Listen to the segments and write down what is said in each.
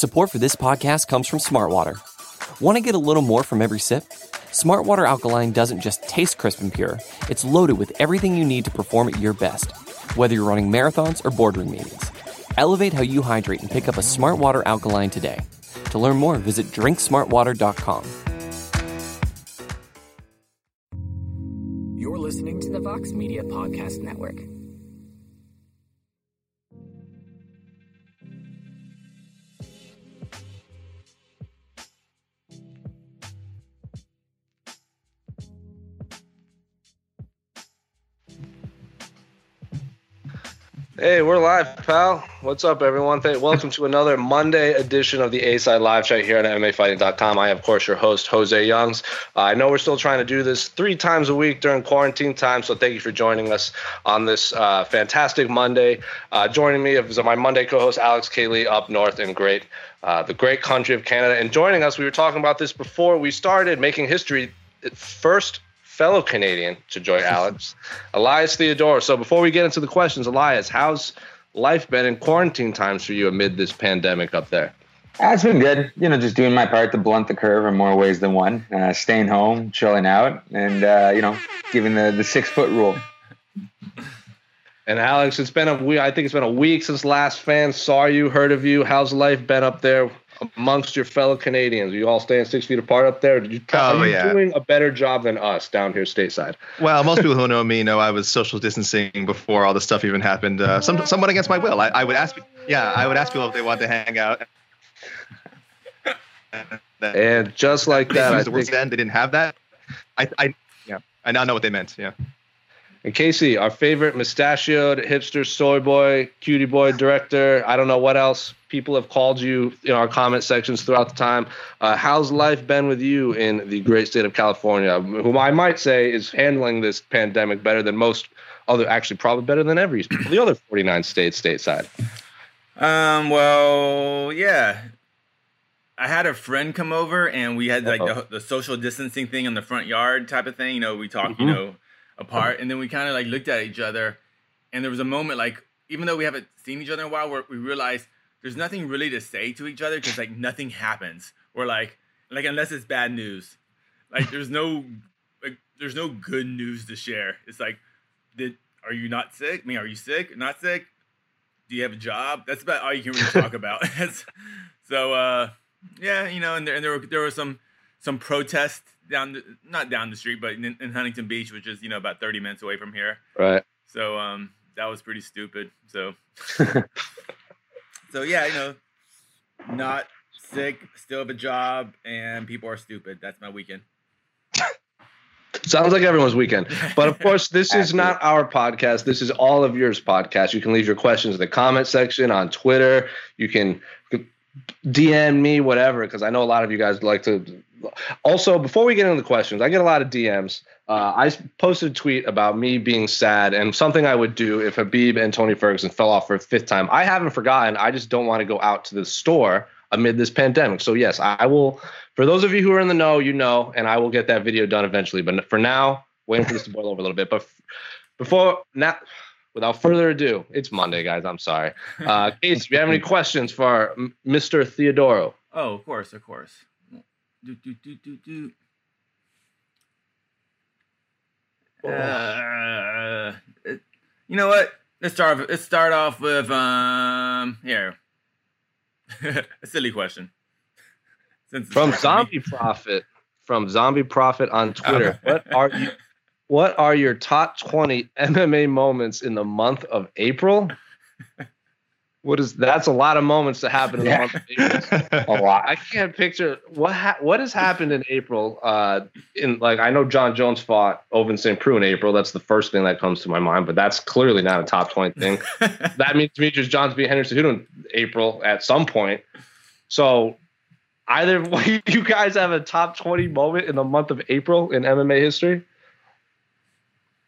Support for this podcast comes from Smartwater. Want to get a little more from every sip? Smartwater Alkaline doesn't just taste crisp and pure, it's loaded with everything you need to perform at your best, whether you're running marathons or boardroom meetings. Elevate how you hydrate and pick up a Smartwater Alkaline today. To learn more, visit drinksmartwater.com. You're listening to the Vox Media Podcast Network. Hey, we're live, pal. What's up, everyone? Welcome to another Monday edition of the A Side Live Chat here on MMAfighting.com. I am, of course, your host, Jose Youngs. Uh, I know we're still trying to do this three times a week during quarantine time, so thank you for joining us on this uh, fantastic Monday. Uh, joining me is my Monday co-host, Alex K. Lee, up north in great, uh, the great country of Canada. And joining us, we were talking about this before we started making history. First fellow Canadian to join Alex, Elias Theodorou. So before we get into the questions, Elias, how's life been in quarantine times for you amid this pandemic up there? Uh, it's been good. You know, just doing my part to blunt the curve in more ways than one. Uh, staying home, chilling out, and uh, you know, giving the the six foot rule. And Alex, it's been a week. I think it's been a week since last fans saw you, heard of you. How's life been up there? Amongst your fellow Canadians? Are you all staying six feet apart up there? Did you, oh, are you yeah. doing a better job than us down here stateside? Well, most people who know me know I was social distancing before all this stuff even happened. Uh, some, somewhat against my will. I, I, would ask, yeah, I would ask people if they wanted to hang out. and just like that, I the think, then they didn't have that. I, I, yeah, I now know what they meant. Yeah. And Casey, our favorite mustachioed hipster soy boy, cutie boy director. I don't know what else people have called you in our comment sections throughout the time. Uh, how's life been with you in the great state of California, whom I might say is handling this pandemic better than most other, actually probably better than every the other 49 states stateside? Um. Well, yeah. I had a friend come over and we had like the, the, social distancing thing in the front yard type of thing. You know, we talked, mm-hmm. you know apart, and then we kind of like looked at each other, and there was a moment like even though we haven't seen each other in a while, where we realized there's nothing really to say to each other because like nothing happens. We're like like unless it's bad news, like there's no like there's no good news to share. It's like did are you not sick? I mean, are you sick? Not sick? Do you have a job? That's about all you can really talk about. so uh, yeah, you know, and there and there were there were some some protests down the, not down the street, but in, in, Huntington Beach, which is you know about thirty minutes away from here. Right. So um, that was pretty stupid. So so yeah, you know, not sick, still have a job, and people are stupid. That's my weekend. Sounds like everyone's weekend. But of course, this is not our podcast. This is all of yours podcast. You can leave your questions in the comment section on Twitter. You can DM me, whatever, because I know a lot of you guys like to. Also, before we get into the questions, I get a lot of DMs. Uh, I posted a tweet about me being sad and something I would do if Khabib and Tony Ferguson fell off for a fifth time. I haven't forgotten. I just don't want to go out to the store amid this pandemic. So yes, I will. For those of you who are in the know, you know, and I will get that video done eventually. But for now, waiting for this to boil over a little bit. But before now without further ado, it's Monday, guys. I'm sorry. Uh, Case, if you have any questions for Mr. Theodorou Oh, of course, of course. Do, do, do, do, do. Uh, you know what? Let's start. Let's start off with um here. a silly question. Since from Zombie Prophet, from Zombie Prophet on Twitter. what are you? What are your top 20 MMA moments in the month of April? What is that's a lot of moments to happen in the month of April. a lot. I can't picture what ha- what has happened in April. Uh, in like I know Jon Jones fought Ovince St. Preux in April. That's the first thing that comes to my mind, but that's clearly not a top 20 thing. that means Demetrious Johnson beat Henry Cejudo in April at some point. So either way you guys have a top 20 moment in the month of April in MMA history?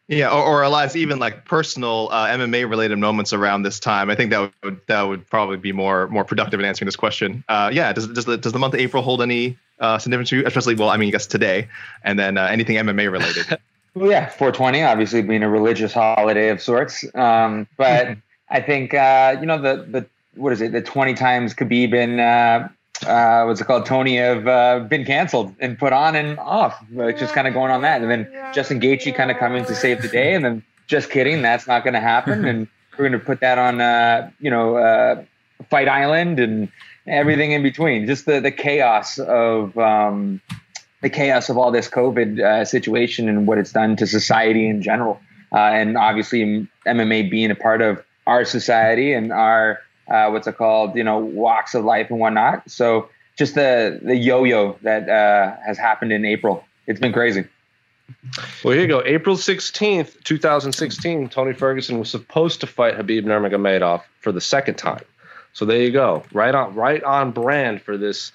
Yeah, or, or Elias, even like personal uh, MMA related moments around this time. I think that would that would probably be more more productive in answering this question. Uh, yeah, does does the, does the month of April hold any uh, significance to you? Especially, well, I mean, I guess today, and then uh, anything MMA related. well, yeah, 420, obviously being a religious holiday of sorts. Um, but I think uh, you know the the what is it? The 20 times Khabib and uh, what's it called? Tony have uh, been canceled and put on and off. Like just kind of going on that, and then Justin Gaethje kind of coming to save the day, and then just kidding, that's not going to happen, and we're going to put that on, uh, you know, uh, Fight Island and everything in between. Just the the chaos of. Um, the chaos of all this COVID uh, situation and what it's done to society in general, uh, and obviously MMA being a part of our society and our uh, what's it called, you know, walks of life and whatnot. So just the the yo-yo that uh, has happened in April, it's been crazy. Well, here you go. April 16th, 2016, Tony Ferguson was supposed to fight Khabib Nurmagomedov for the second time. So there you go. Right on right on brand for this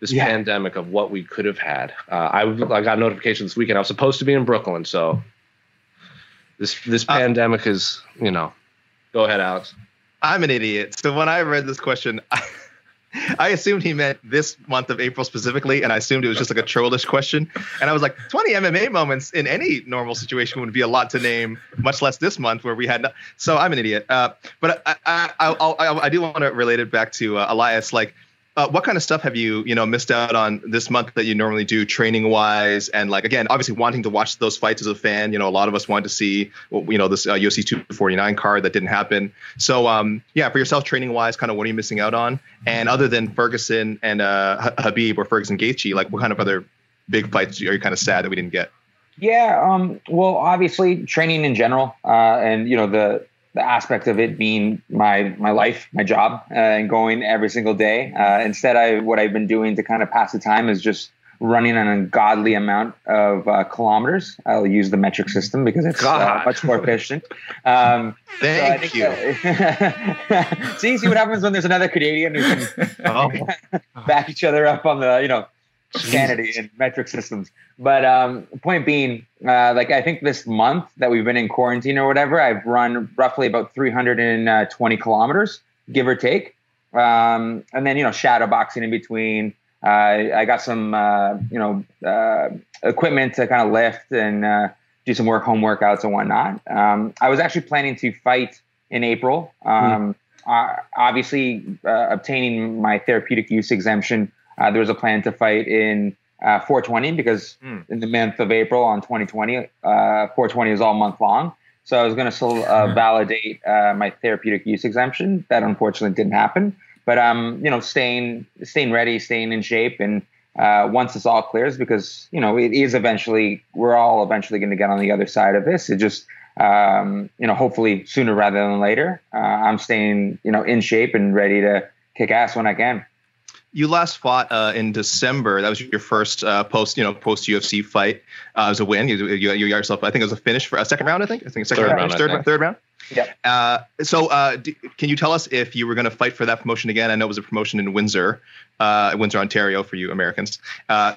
this yeah. pandemic of what we could have had. Uh, I, I got a notification this weekend. I was supposed to be in Brooklyn, so this this uh, pandemic is, you know. Go ahead, Alex. I'm an idiot. So when I read this question, I, assumed he meant this month of April specifically, and I assumed it was just like a trollish question. And I was like, 20 MMA moments in any normal situation would be a lot to name, much less this month where we had. No- so I'm an idiot. Uh, but I, I, I, I, do want to relate it back to uh, Elias. Like, uh, what kind of stuff have you you know missed out on this month that you normally do training wise and like again obviously wanting to watch those fights as a fan you know a lot of us wanted to see you know this uh, UFC 249 card that didn't happen. So um yeah for yourself training wise kind of what are you missing out on? And other than Ferguson and uh Khabib or Ferguson Gaethje like what kind of other big fights are you kind of sad that we didn't get? Yeah um well obviously training in general uh and you know the the aspect of it being my my life, my job, uh, and going every single day. Uh, instead, I what I've been doing to kind of pass the time is just running an ungodly amount of uh, kilometers. I'll use the metric system because it's uh, much more efficient. Um, Thank so you. That, see, see what happens when there's another Canadian who can oh. back each other up on the you know sanity and metric systems. But um, point being, uh, like I think this month that we've been in quarantine or whatever, I've run roughly about 320 kilometers, give or take. Um, and then you know shadow boxing in between. Uh, I got some uh, you know uh, equipment to kind of lift and uh, do some work, home workouts and whatnot. Um, I was actually planning to fight in April. Um, mm. obviously, uh, obtaining my therapeutic use exemption uh, there was a plan to fight in uh, 420 because mm. in the month of April on 2020, uh, 420 is all month long. So I was going to uh, validate uh, my therapeutic use exemption. That unfortunately didn't happen. But um, you know, staying staying ready, staying in shape, and uh, once this all clears, because you know it is eventually we're all eventually going to get on the other side of this. It just um, you know hopefully sooner rather than later. I'm staying you know in shape and ready to kick ass when I can you last fought uh, in December. That was your first uh, post, you know, post UFC fight. Uh, it was a win. You, you, you got yourself. I think it was a finish for a second round. I think. I think second third round, third, round, third round. Yeah. Uh, so, uh, do, can you tell us if you were going to fight for that promotion again? I know it was a promotion in Windsor, uh, Windsor, Ontario, for you Americans. can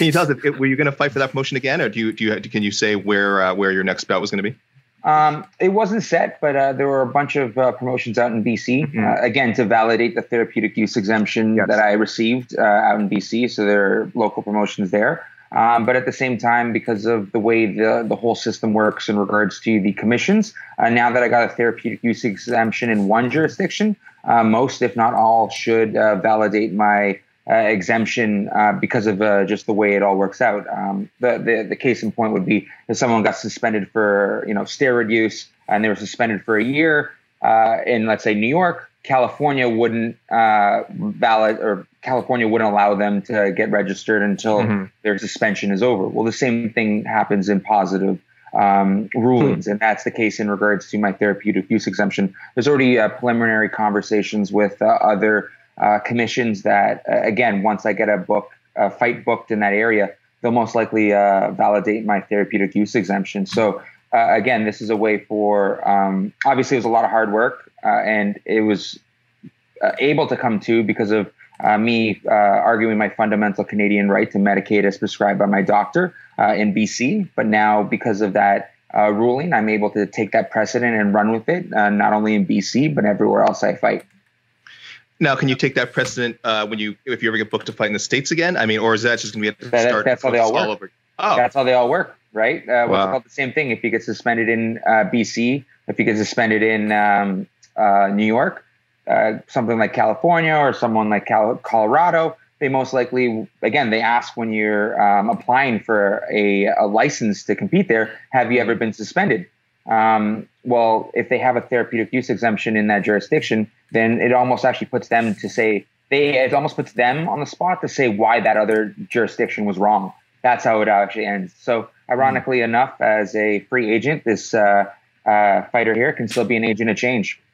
you tell us if, if were you going to fight for that promotion again, or do you do you can you say where where your next bout was going to be? Um, it wasn't set, but uh, there were a bunch of uh, promotions out in BC, mm-hmm. uh, again, to validate the therapeutic use exemption yes. that I received uh, out in BC. So there are local promotions there. Um, but at the same time, because of the way the, the whole system works in regards to the commissions, uh, now that I got a therapeutic use exemption in one jurisdiction, uh, most, if not all, should validate my uh, exemption uh, because of uh, just the way it all works out. Um, the, the, the case in point would be if someone got suspended for you know steroid use and they were suspended for a year uh, in let's say New York, California wouldn't uh, valid or California wouldn't allow them to get registered until mm-hmm. their suspension is over. Well, the same thing happens in positive um, rulings, hmm. and that's the case in regards to my therapeutic use exemption. There's already uh, preliminary conversations with uh, other uh, commissions that, uh, again, once I get a book, a fight booked in that area, they'll most likely uh, validate my therapeutic use exemption. So, uh, again, this is a way for, um, obviously, it was a lot of hard work, uh, and it was uh, able to come to because of me arguing my fundamental Canadian right to medicate as prescribed by my doctor in BC. But now, because of that, ruling, I'm able to take that precedent and run with it, not only in BC, but everywhere else I fight. Now, can you take that precedent uh, when you if you ever get booked to fight in the states again? I mean, or is that just going to be a that, start? That's how they all work. All over? Oh. That's how they all work, right? Uh, wow. called the same thing. If you get suspended in uh, BC, if you get suspended in um, uh, New York, uh, something like California or someone like Cal- Colorado, they most likely, again, they ask when you're um, applying for a, a, license to compete there, have you ever been suspended? Um, well, if they have a therapeutic use exemption in that jurisdiction, then it almost actually puts them to say, they it almost puts them on the spot to say why that other jurisdiction was wrong. That's how it actually ends. So, ironically enough, as a free agent, this uh, uh, fighter here can still be an agent of change.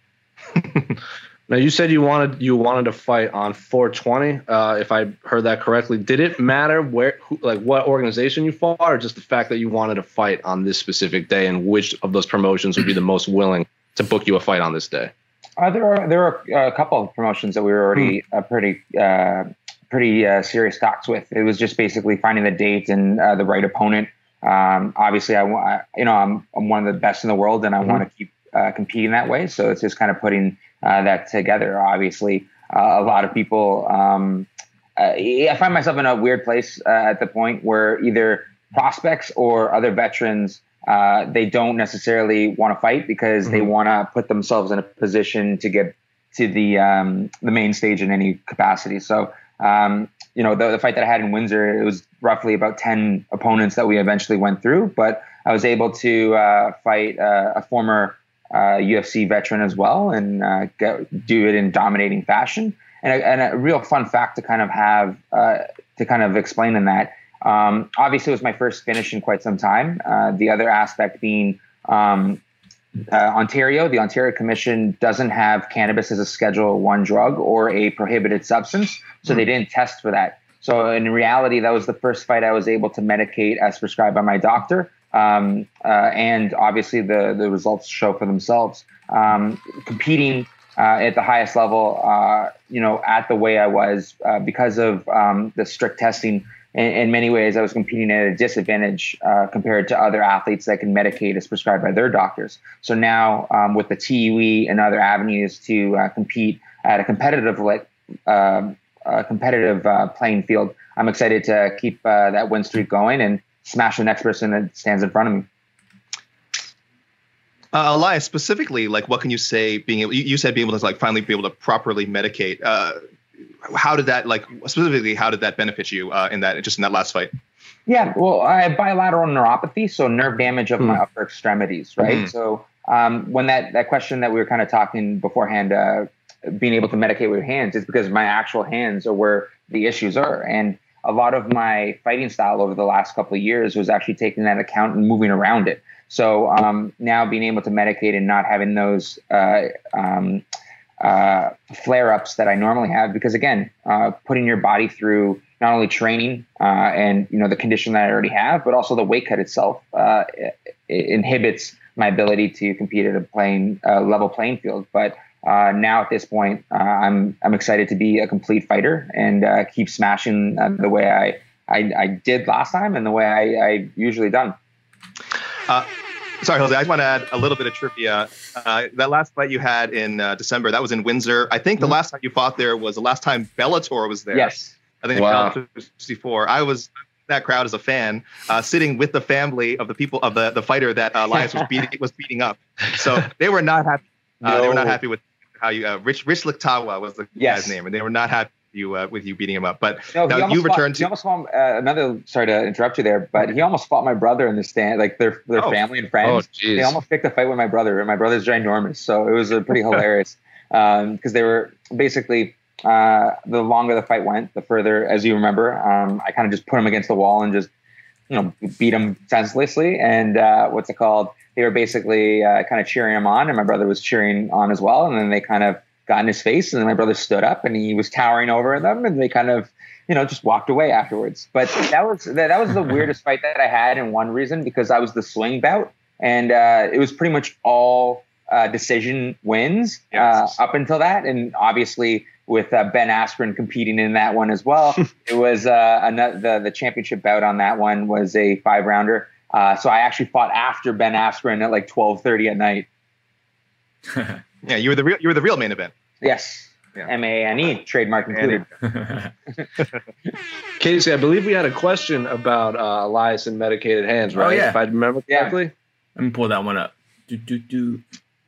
Now you said you wanted you wanted to fight on 420. Uh, if I heard that correctly, did it matter where, who, like, what organization you fought, or just the fact that you wanted to fight on this specific day, and which of those promotions would be the most willing to book you a fight on this day? Uh, there are there are a couple of promotions that we were already hmm. uh, pretty uh, pretty uh, serious talks with. It was just basically finding the date and uh, the right opponent. Um, obviously, I you know I'm I'm one of the best in the world, and I mm-hmm. want to keep competing that way. So it's just kind of putting uh, that together. Obviously, uh, a lot of people. Um, uh, I find myself in a weird place uh, at the point where either prospects or other veterans uh, they don't necessarily want to fight because mm-hmm. they want to put themselves in a position to get to the um, the main stage in any capacity. So. Um, you know, the, the, fight that I had in Windsor, it was roughly about 10 opponents that we eventually went through, but I was able to uh, fight uh, a former uh, UFC veteran as well and uh, get, do it in dominating fashion. And a, and a, real fun fact to kind of have uh, to kind of explain in that. Um, obviously, it was my first finish in quite some time. Uh, the other aspect being um, uh, Ontario, the Ontario Commission doesn't have cannabis as a Schedule One drug or a prohibited substance, so they didn't test for that. So in reality, that was the first fight I was able to medicate as prescribed by my doctor. Um, uh, and obviously, the the results show for themselves. Um, competing uh, at the highest level, uh, you know, at the way I was uh, because of um, the strict testing. In, in, many ways, I was competing at a disadvantage uh, compared to other athletes that can medicate as prescribed by their doctors. So now, um, with the TUE and other avenues to uh, compete at a competitive like um, competitive playing field, I'm excited to keep that win streak going and smash the next person that stands in front of me. Uh, Elias, specifically, like, what can you say? Being able, you, you said being able to like finally be able to properly medicate. Uh, how did that, like, specifically, how did that benefit you uh, in that just in that last fight? Yeah, well, I have bilateral neuropathy, so nerve damage of mm. my hmm. upper extremities, right? Mm. So um, when that that question that we were kind of talking beforehand, uh, being able to medicate with your hands, is because my actual hands are where the issues are, and a lot of my fighting style over the last couple of years was actually taking that account and moving around it. So um, now being able to medicate and not having those uh, um, uh, flare ups that I normally have, because again, uh, putting your body through not only training uh, and you know the condition that I already have, but also the weight cut itself uh, it, it inhibits my ability to compete at a playing uh, level playing field. But uh, now at this point, I'm I'm excited to be a complete fighter and keep smashing the way I, I, I did last time and the way I, I usually done. Uh, sorry, Jose. I just want to add a little bit of trivia. Uh, that last fight you had in December, that was in Windsor. I think the mm-hmm. last time you fought there was the last time Bellator was there. Yes. I think wow. 64. I was that crowd as a fan, uh, sitting with the family of the people of the, the fighter that uh, Elias was beating was beating up. So they were not happy. Uh, no. They were not happy with how you uh, Rich Rich Liktawa was the yes. guy's name, and they were not happy you uh, with you beating him up. But no, now you returned fought, to. He almost fought uh, another. Sorry to interrupt you there, but he almost fought my brother in the stand, like their their oh. family and friends. Oh, they almost picked a fight with my brother, and my brother's ginormous, so it was a pretty hilarious because um, they were basically. Uh, the longer the fight went, the further, as you remember, um, I kind of just put him against the wall and just, you know, beat him senselessly. And uh, what's it called? they were basically uh, kind of cheering him on, and my brother was cheering on as well. And then they kind of got in his face, and then my brother stood up, and he was towering over them, and they kind of, you know, just walked away afterwards. But that was that, that was the weirdest fight that I had, in one reason because I was the swing bout, and uh, it was pretty much all uh, decision wins uh, yes. up until that, and obviously with uh, Ben Askren competing in that one as well. it was uh, another, the the championship bout on that one was a five rounder. Uh, so I actually fought after Ben Askren at like twelve thirty at night. yeah, you were the real you were the real main event. Yes. Yeah. M A N E trademark included. Casey, I believe we had a question about uh, Elias and medicated hands, oh, right? Oh, yeah. If I remember correctly. Yeah. Let me pull that one up. Do, do, do.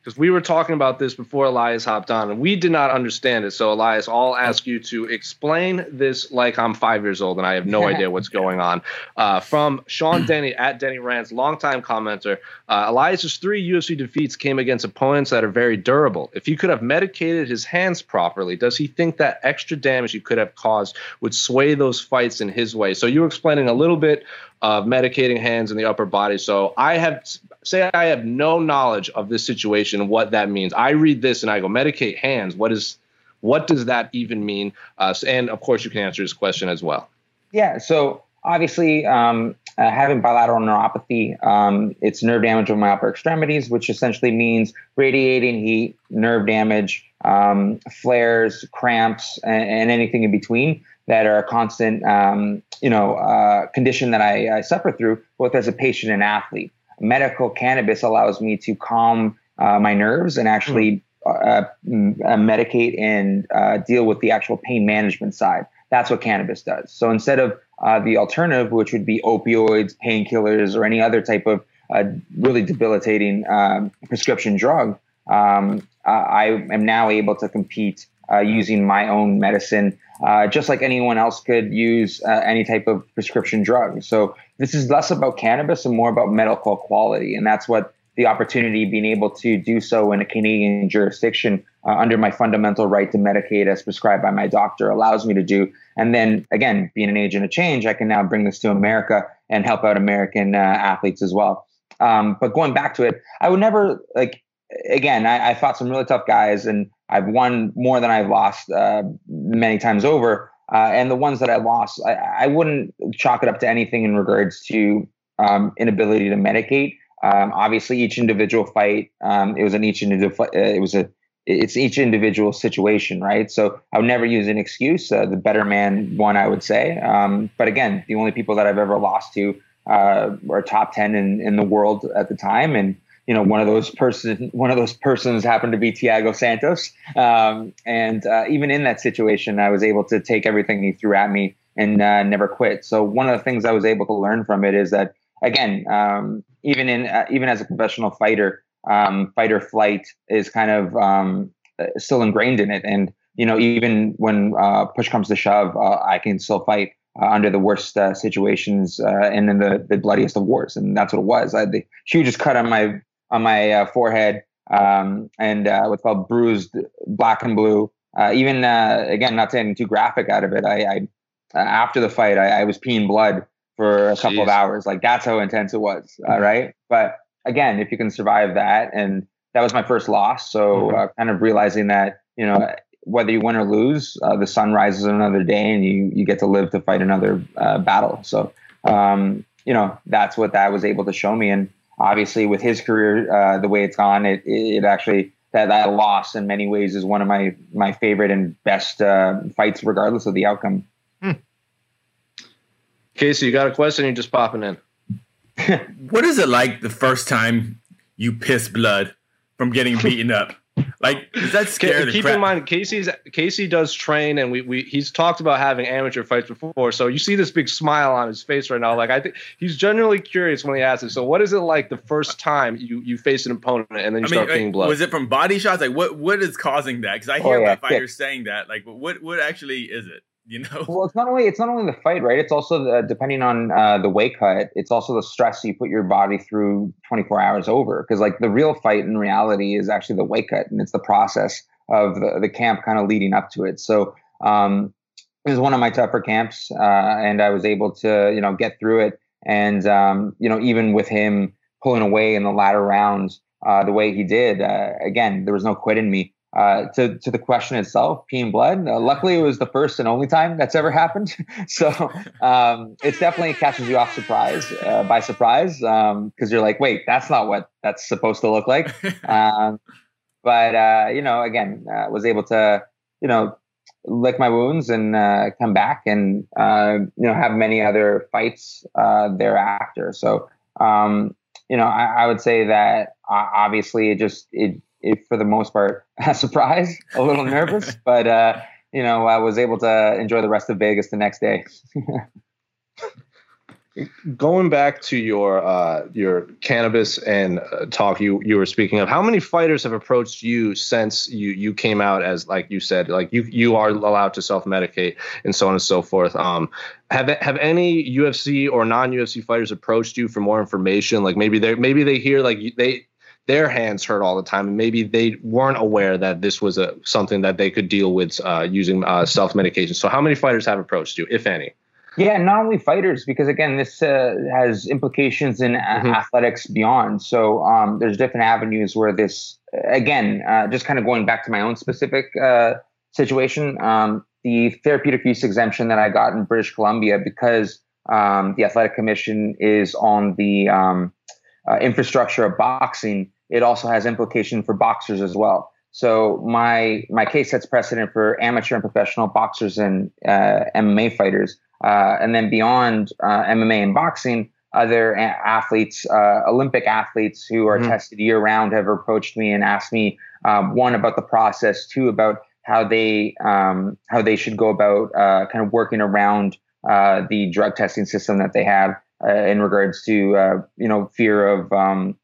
Because we were talking about this before Elias hopped on, and we did not understand it. So, Elias, I'll ask you to explain this like I'm five years old and I have no idea what's going on. Uh, from Sean Denny at Denny Rants, longtime commenter, uh, Elias's three UFC defeats came against opponents that are very durable. If he could have medicated his hands properly, does he think that extra damage he could have caused would sway those fights in his way? So, you were explaining a little bit of medicating hands in the upper body. So I have say I have no knowledge of this situation, what that means. I read this and I go medicate hands. What is what does that even mean? Uh, and of course, you can answer this question as well. Yeah. So obviously, um, uh, having bilateral neuropathy, um, it's nerve damage of my upper extremities, which essentially means radiating heat, nerve damage, um, flares, cramps, and, and anything in between that are a constant, um, you know, uh, condition that I, I, suffer through, both as a patient and athlete. Medical cannabis allows me to calm uh, my nerves and actually uh, uh medicate and uh, deal with the actual pain management side. That's what cannabis does. So instead of uh, the alternative, which would be opioids, painkillers, or any other type of really debilitating um, prescription drug, um, I am now able to compete using my own medicine uh, just like anyone else could use uh, any type of prescription drug. So this is less about cannabis and more about medical quality, and that's what the opportunity being able to do so in a Canadian jurisdiction uh, under my fundamental right to medicate as prescribed by my doctor allows me to do. And then again, being an agent of change, I can now bring this to America and help out American uh, athletes as well. Um, but going back to it, I would never like. Again, I, I fought some really tough guys, and I've won more than I've lost uh, many times over. Uh, and the ones that I lost, I, I, wouldn't chalk it up to anything in regards to um, inability to medicate. Um, obviously, each individual fight, um, it was an each individual. Uh, it was a it's each individual situation, right? So I would never use an excuse. Uh, the better man one, I would say. Um, but again, the only people that I've ever lost to uh, were top ten in, in the world at the time, and you know, one of those person, one of those persons happened to be Thiago Santos. Um, and uh, even in that situation, I was able to take everything he threw at me and uh, never quit. So one of the things I was able to learn from it is that, again, um, even in uh, even as a professional fighter, um, fight or flight is kind of um, uh, still ingrained in it. And you know, even when uh, push comes to shove, uh, I can still fight. Uh, under the worst uh, situations uh, and in the, the bloodiest of wars. And that's what it was. I had the hugest cut on my on my uh, forehead um, and uh, what's called bruised black and blue. Uh, even uh, again, not saying too graphic out of it. I, I uh, after the fight, I, I, was peeing blood for a couple of hours. Like that's how intense it was. Mm-hmm. right. But again, if you can survive that, and that was my first loss. So mm-hmm. Uh, kind of realizing that you know whether you win or lose, the sun rises another day, and you you get to live to fight another battle. So um, you know that's what that was able to show me and obviously with his career uh, the way it's gone, it it actually that that loss in many ways is one of my my favorite and best uh, fights, regardless of the outcome. Hmm. Casey, you got a question? You're just popping in. what is it like the first time you piss blood from getting beaten up? Like, does that scare Keep crap? in mind, Casey's Casey does train, and we, we he's talked about having amateur fights before. So you see this big smile on his face right now. Like I think he's genuinely curious when he asks it. So what is it like the first time you you face an opponent and then you I start mean, blood? Was it from body shots? Like what what is causing that? Because I hear oh, yeah, about fighters yeah. saying that. Like what what actually is it? You know? Well it's not only it's not only the fight right? It's also the, depending on uh, the weight cut it's also the stress you put your body through 24 hours over. Because like the real fight in reality is actually the weight cut and it's the process of the, the camp kind of leading up to it. So um, it was one of my tougher camps uh, and i was able to you know get through it. And um, you know even with him pulling away in the latter rounds uh, the way he did uh, again there was no quit in me uh, to to the question itself, peeing blood. Uh, luckily, it was the first and only time that's ever happened. so um, it definitely catches you off surprise uh, by surprise because um, you're like, wait, that's not what that's supposed to look like. Um, but uh, you know, again, uh, was able to you know lick my wounds and uh, come back and you know have many other fights thereafter. So um, you know, I, I would say that obviously it just it it, for the most part, a surprise, a little nervous, but uh, you know, I was able to enjoy the rest of Vegas the next day. going back to your uh, your cannabis and uh, talk you you were speaking of, how many fighters have approached you since you you came out as like you said, like you you are allowed to self medicate and so on and so forth. Um, have have any UFC or non UFC fighters approached you for more information? Like maybe they maybe they hear like they their hands hurt all the time, and maybe they weren't aware that this was a something that they could deal with uh, using uh, self medication. So, how many fighters have approached you, if any? Yeah, not only fighters, because again, this uh, has implications in mm-hmm. athletics beyond. So um, there's different avenues where this, again, uh, just kind of going back to my own specific uh, situation, um, the therapeutic use exemption that I got in British Columbia because um, the athletic commission is on the um, uh, infrastructure of boxing. It also has implication for boxers as well. So my my case sets precedent for amateur and professional boxers and uh, MMA fighters. Uh, and then beyond uh, MMA and boxing, other athletes, uh, Olympic athletes who are mm-hmm. tested year round, have approached me and asked me um, one about the process, two about how they um, how they should go about uh, kind of working around uh, the drug testing system that they have in regards to you know fear of um,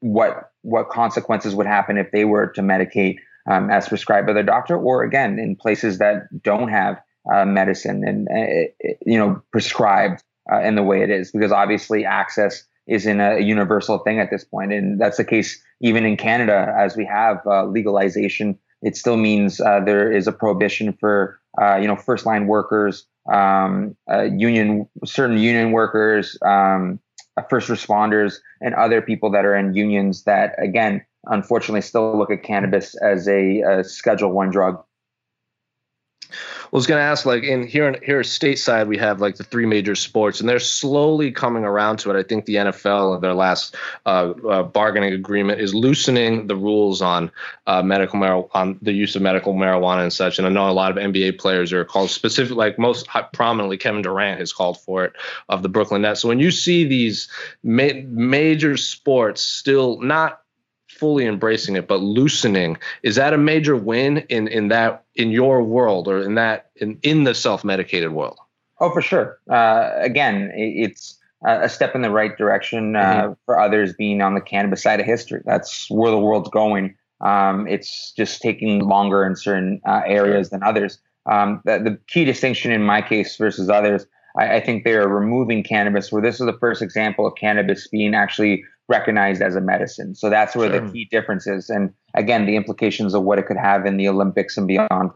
what what consequences would happen if they were to medicate um, as prescribed by their doctor, or again in places that don't have uh, medicine and uh, you know prescribed uh, in the way it is because obviously access isn't a universal thing at this point. And that's the case even in canada as we have uh, legalization it still means uh, there is a prohibition for uh, you know first line workers um, union certain union workers um, Uh, first responders and other people that are in unions that again unfortunately still look at cannabis as a, a schedule one drug I was going to ask, like in here, in, here stateside, we have like the three major sports, and they're slowly coming around to it. I think the NFL, their last uh, uh, bargaining agreement, is loosening the rules on uh, medical mar- on the use of medical marijuana and such. And I know a lot of NBA players are called specific, like most prominently, Kevin Durant has called for it of the Brooklyn Nets. So when you see these ma- major sports still not fully embracing it but loosening is that a major win in in that in your world or in that in in the self-medicated world? Oh for sure. Uh, again it's a step in the right direction uh, mm-hmm. for others being on the cannabis side of history. That's where the world's going. Um, it's just taking longer in certain uh, areas than others. Um, the, the, key distinction in my case versus others I, I think they are removing cannabis where this is the first example of cannabis being actually recognized as a medicine. So that's where sure. the key difference is. And again, the implications of what it could have in the Olympics and beyond.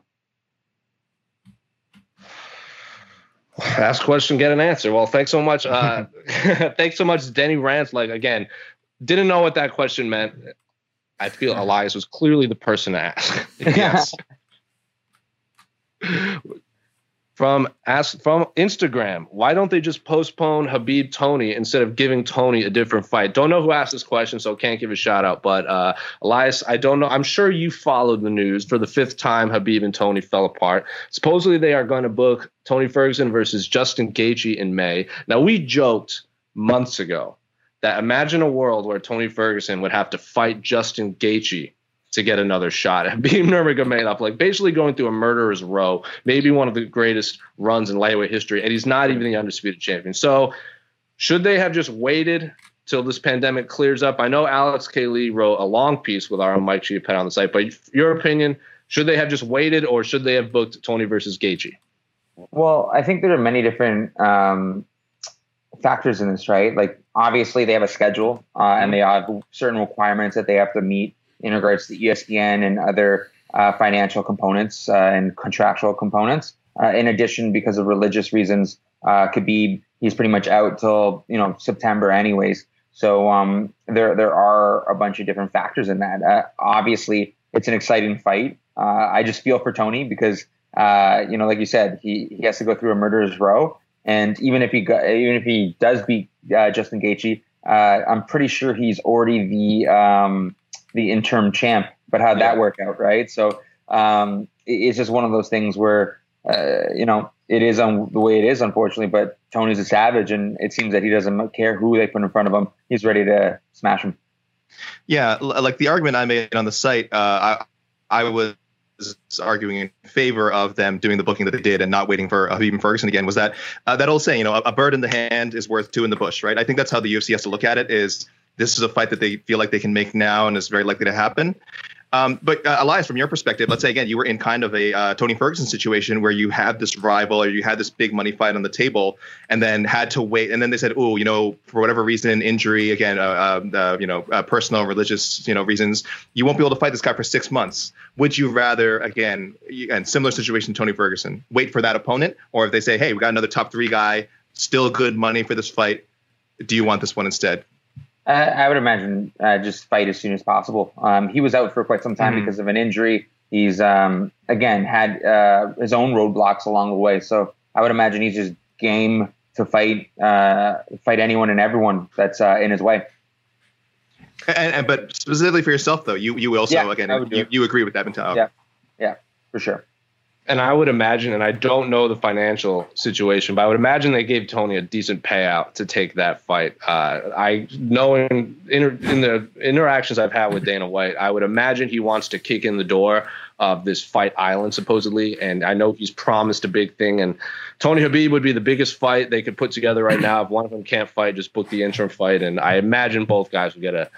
Ask question, get an answer. Well, thanks so much. Uh, thanks so much, Denny Rants. Like again, didn't know what that question meant. I feel Elias was clearly the person to ask. yes from ask from Instagram. Why don't they just postpone Khabib Tony instead of giving Tony a different fight? Don't know who asked this question, so can't give a shout out. But uh, Elias, I don't know. I'm sure you followed the news for the fifth time. Khabib and Tony fell apart. Supposedly they are going to book Tony Ferguson versus Justin Gaethje in May. Now we joked months ago that imagine a world where Tony Ferguson would have to fight Justin Gaethje to get another shot. Khabib Nurmagomedov, like basically going through a murderer's row, maybe one of the greatest runs in lightweight history, and he's not even the undisputed champion. So, should they have just waited till this pandemic clears up? I know Alex K. Lee wrote a long piece with our own Mike Chiappetta on the site, but your opinion, should they have just waited, or should they have booked Tony versus Gaethje? Well, I think there are many different um, factors in this, right? Like obviously they have a schedule uh, and they have certain requirements that they have to meet in regards to ESPN and other uh, financial components uh, and contractual components. Uh, in addition, because of religious reasons, uh, Khabib he's pretty much out till you know September, anyways. So um, there there are a bunch of different factors in that. Uh, obviously, it's an exciting fight. Uh, I just feel for Tony because uh, you know, like you said, he, he has to go through a murderer's row, and even if he even if he does beat Justin Gaethje, I'm pretty sure he's already the um, the interim champ. But how'd that work out, right? So um, it's just one of those things where uh, you know it is on the way it is, unfortunately. But Tony's a savage, and it seems that he doesn't care who they put in front of him. He's ready to smash him. Yeah, like the argument I made on the site, uh, I I was arguing in favor of them doing the booking that they did and not waiting for and Ferguson again was that uh, that old saying, you know, a, a, bird in the hand is worth two in the bush, right? I think that's how the UFC has to look at it. Is this is a fight that they feel like they can make now and is very likely to happen. Um, but uh, Elias, from your perspective, let's say again you were in kind of a uh, Tony Ferguson situation where you had this rival or you had this big money fight on the table, and then had to wait, and then they said, oh, you know, for whatever reason, injury, again, uh, uh, you know, uh, personal, religious, you know, reasons, you won't be able to fight this guy for six months. Would you rather, again, and similar situation, to Tony Ferguson, wait for that opponent, or if they say, hey, we got another top three guy, still good money for this fight, do you want this one instead? Uh, I would imagine uh, just fight as soon as possible. Um, he was out for quite some time mm-hmm. because of an injury. He's um, again had uh, his own roadblocks along the way, so I would imagine he's just game to fight uh, fight anyone and everyone that's uh, in his way. And, and, but specifically for yourself, though, you you also yeah, again you, you agree with that mentality. Yeah, yeah, for sure and I would imagine, and I don't know the financial situation, but I would imagine they gave Tony a decent payout to take that fight. Uh, I know in, in, in the interactions I've had with Dana White, I would imagine he wants to kick in the door of this fight island supposedly, and I know he's promised a big thing. And Tony Khabib would be the biggest fight they could put together right now. If one of them can't fight, just book the interim fight, and I imagine both guys would get a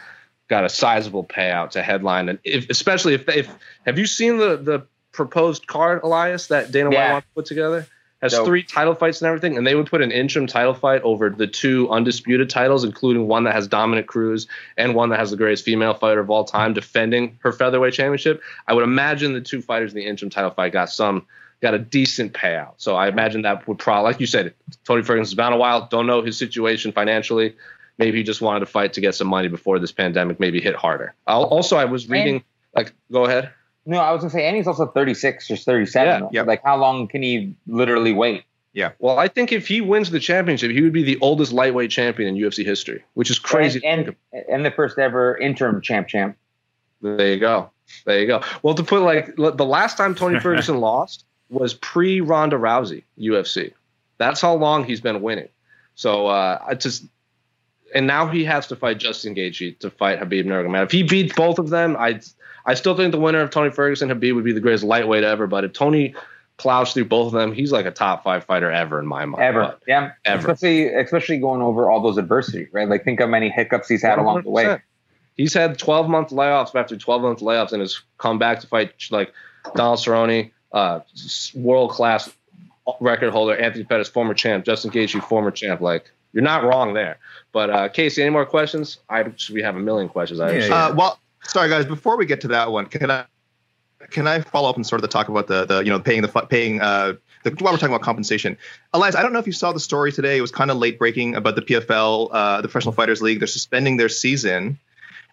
got a sizable payout to headline, and if, especially if if have you seen the the proposed card, Elias, that Dana yeah. White wants to put together. Has so, three title fights and everything, and they would put an interim title fight over the two undisputed titles, including one that has Dominick Cruz and one that has the greatest female fighter of all time defending her featherweight championship. I would imagine the two fighters in the interim title fight got some got a decent payout. So I imagine that would probably, like you said, Tony Ferguson's been a while. Don't know his situation financially. Maybe he just wanted to fight to get some money before this pandemic maybe hit harder. I'll, also, I was reading. Like, go ahead. No, I was gonna say, and he's also 36 or 37. Yeah, yeah. Like, how long can he literally wait? Yeah. Well, I think if he wins the championship, he would be the oldest lightweight champion in UFC history, which is crazy. And and, and the first ever interim champ champ. There you go. There you go. Well, to put like the last time Tony Ferguson lost was pre Ronda Rousey UFC. That's how long he's been winning. So uh, I just and now he has to fight Justin Gaethje to fight Khabib Nurmagomedov. If he beats both of them, I I still think the winner of Tony Ferguson Khabib would be the greatest lightweight ever. But if Tony plows through both of them, he's like a top five fighter ever in my mind. Ever, but yeah, ever. Especially especially going over all those adversity, right? Like think how many hiccups he's had 100%. along the way. He's had 12 month layoffs after 12 month layoffs and has come back to fight like Donald Cerrone, uh, world class record holder Anthony Pettis, former champ, Justin Gaethje, former champ. Like you're not wrong there. But uh, Casey, any more questions? I we have a million questions. I yeah, uh, well, sorry guys. Before we get to that one, can I can I follow up and sort of the talk about the the you know paying the paying uh the, while we're talking about compensation, Elias, I don't know if you saw the story today. It was kind of late breaking about the PFL, uh, the Professional Fighters League. They're suspending their season,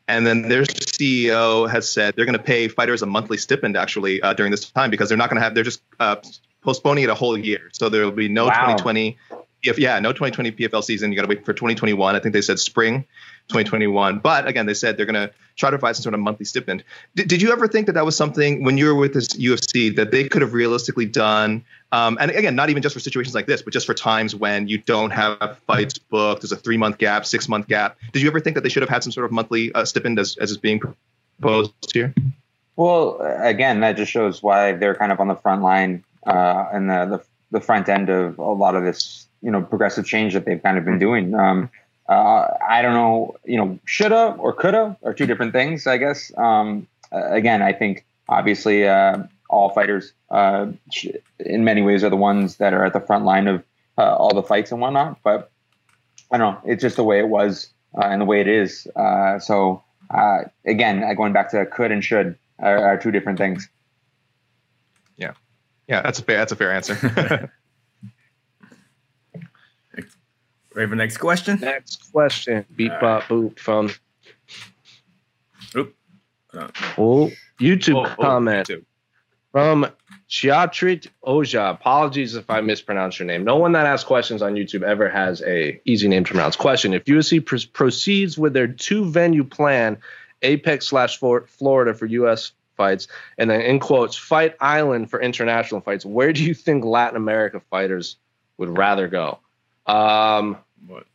and then their CEO has said they're going to pay fighters a monthly stipend actually uh, during this time because they're not going to have. They're just uh, postponing it a whole year, so there will be no wow. 2020 if yeah, no 2020 PFL season. You got to wait for 2021. I think they said spring 2021. But again, they said they're going to try to provide some sort of monthly stipend. Did, did you ever think that that was something when you were with this UFC that they could have realistically done? Um, and again, not even just for situations like this, but just for times when you don't have fights booked. There's a three month gap, six month gap. Did you ever think that they should have had some sort of monthly uh, stipend as, as is being proposed here? Well, again, that just shows why they're kind of on the front line uh, and the, the the front end of a lot of this you know progressive change that they've kind of been doing. Um, uh, I don't know, you know, shoulda or coulda are two different things, I guess. Um, again, I think obviously uh, all fighters, uh, in many ways, are the ones that are at the front line of uh, all the fights and whatnot. But I don't know, it's just the way it was uh, and the way it is. Uh, so again, going back to could and should are, are two different things. Yeah, yeah, that's a fair that's a fair answer. Ready for next question? Next question. Beep bop boop from. Oop. Oh, YouTube oh, oh comment oh, YouTube. from Chiatrit Oja. Apologies if I mispronounce your name. No one that asks questions on YouTube ever has a easy name to pronounce. Question: If UFC pr- proceeds with their two venue plan, Apex slash Florida for U.S. fights, and then in quotes Fight Island for international fights, where do you think Latin America fighters would rather go? Um, what?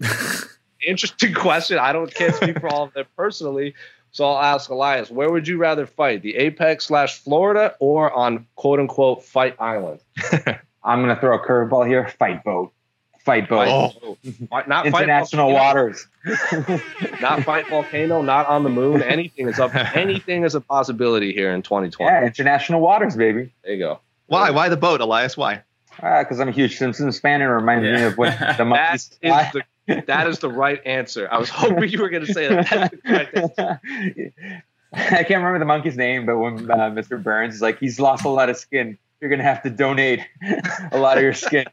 interesting question. I don't can't speak for all of them personally. So I'll ask Elias, where would you rather fight, the Apex slash Florida or on quote unquote Fight Island? I'm gonna throw a curveball here. Fight boat. Fight boat. Oh. not international fight waters. not fight volcano. Not on the moon. Anything is up. Anything is a possibility here in 2020. Yeah, international waters, baby. There you go. Why? Why the boat, Elias? Why? Because uh, I'm a huge Simpsons fan. It reminds yeah. me of what the monkeys. That is the, that is the right answer. I was hoping you were going to say that. That's the correct answer. I can't remember the monkey's name, but when uh, Mr. Burns is like, he's lost a lot of skin. You're going to have to donate a lot of your skin.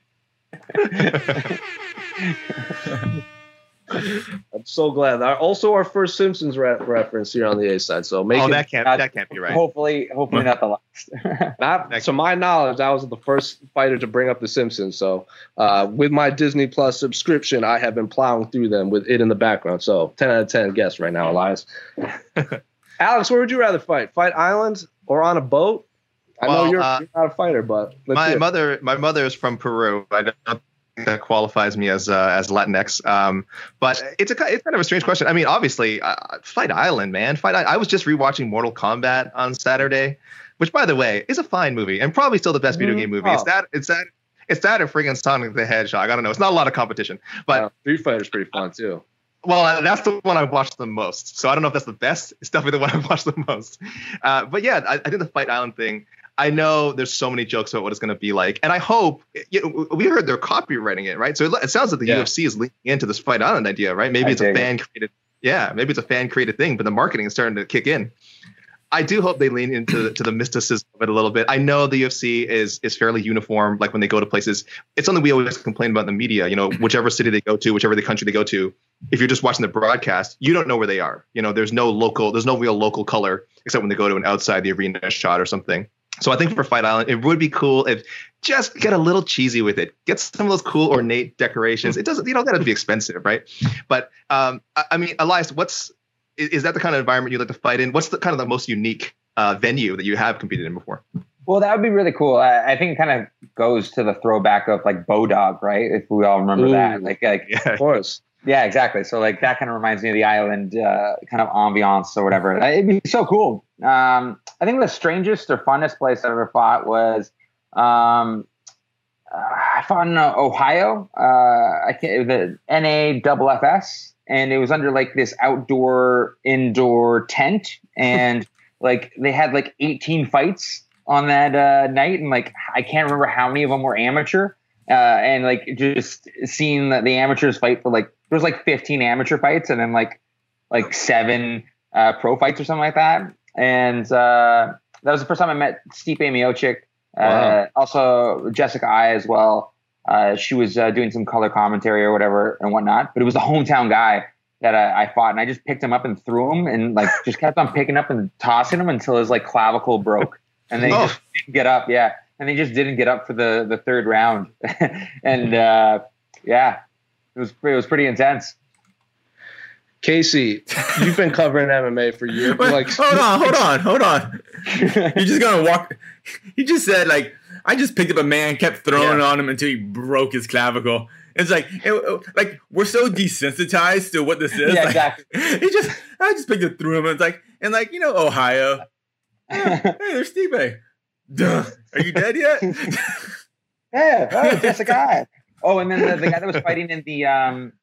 I'm so glad. Also, our first Simpsons re- reference here on the A side. So make oh, that can't not, that can't be right. Hopefully, hopefully not the last. not to my knowledge, I was the first fighter to bring up the Simpsons. So uh, with my Disney Plus subscription, I have been plowing through them with it in the background. So 10 out of 10 guess right now, Elias. Alex, where would you rather fight? Fight island or on a boat? I well, know you're, uh, you're, not a fighter, but my mother, my mother is from Peru. I don't that qualifies me as uh, as Latinx. Um, but it's a it's kind of a strange question. I mean, obviously, uh, Fight Island, man. Fight. I was just rewatching Mortal Kombat on Saturday, which, by the way, is a fine movie and probably still the best video game movie. Oh. It's that. It's that. It's that or friggin' Sonic the Hedgehog. I don't know. It's not a lot of competition, but uh, Street Fighter's pretty fun too. Well, that's the one I've watched the most. So I don't know if that's the best. It's definitely the one I've watched the most. Uh, but yeah, I, I think the Fight Island thing. I know there's so many jokes about what it's going to be like, and I hope you know, we heard they're copywriting it, right? So it, it sounds like the yeah. UFC is leaning into this Fight Island idea, right? Maybe I it's a fan created, yeah, maybe it's a fan created thing, but the marketing is starting to kick in. I do hope they lean into to the mysticism of it a little bit. I know the UFC is is fairly uniform. Like when they go to places, it's something we always complain about in the media. You know, whichever city they go to, whichever the country they go to, if you're just watching the broadcast, you don't know where they are. You know, there's no local, there's no real local color except when they go to an outside the arena shot or something. So I think for Fight Island, it would be cool if just get a little cheesy with it. Get some of those cool ornate decorations. It doesn't, you don't got to be expensive, right? But um, I, I, mean, Elias, what's is, is, that the kind of environment you'd like to fight in? What's the kind of the most unique uh, venue that you have competed in before? Well, that would be really cool. I, I, think it kind of goes to the throwback of like Bodog, right? If we all remember Ooh, that, like, like yeah, of course. Yeah, exactly. So like that kind of reminds me of the island uh, kind of ambiance or whatever. It'd be so cool. Um, I think the strangest or funnest place I ever fought was um, uh, I fought in uh, Ohio. Uh, I can't the NAAFS, and it was under like this outdoor indoor tent, and like they had like 18 fights on that uh, night, and like I can't remember how many of them were amateur. Uh, and like just seeing the, the amateurs fight for like there was like 15 amateur fights and then like like seven uh, pro fights or something like that. And uh, that was the first time I met Stipe Miocic. Uh, wow. Also Jessica Eye as well. Uh, she was uh, doing some color commentary or whatever and whatnot. But it was the hometown guy that I, I, fought, and I just picked him up and threw him, and like just kept on picking up and tossing him until his like clavicle broke, and then oh. just didn't get up. Yeah, and they just didn't get up for the the third round, and uh, yeah, it was it was pretty intense. Casey, you've been covering MMA for years. Wait, like, hold on, hold on, hold on. You're just gonna walk. He just said like I just picked up a man, kept throwing yeah. on him until he broke his clavicle. It's like, it, like we're so desensitized to what this is. Yeah, exactly. he just, I just picked it through him. And it's like, and like you know, Ohio. Yeah, hey, there's Stipe. Duh. Are you dead yet? yeah, oh, that's a guy. Oh, and then the, the guy that was fighting in the um,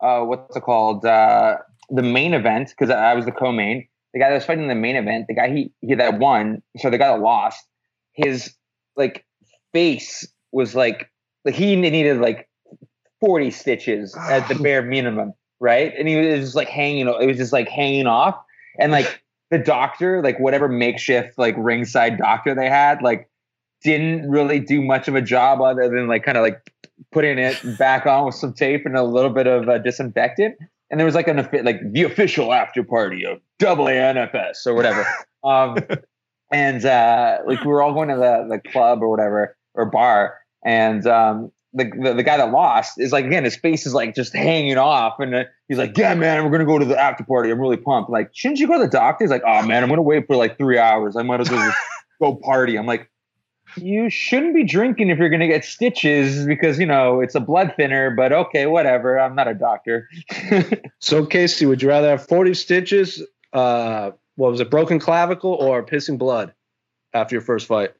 uh, what's it called? Uh, the main event because I was the co-main. The guy that was fighting in the main event, the guy he, he that won, so the guy that lost, his like face was like like he needed like forty stitches at the bare minimum, right? And he was just like hanging. It was just like hanging off, and like the doctor, like whatever makeshift like ringside doctor they had, like didn't really do much of a job other than like kind of like putting it back on with some tape and a little bit of uh, disinfectant. And there was like an like the official after party of double ANFS or whatever. um, and uh, like we were all going to the the club or whatever or bar, and um, the, the, the guy that lost is like again his face is like just hanging off, and uh, he's like, "Yeah, man, we're gonna go to the after party. I'm really pumped." like, shouldn't you go to the doctor? He's like, "Oh man, I'm gonna wait for like three hours. I might as well go party." I'm like, you shouldn't be drinking if you're going to get stitches because you know it's a blood thinner but okay whatever i'm not a doctor so casey would you rather have 40 stitches uh, what was it, broken clavicle or pissing blood after your first fight?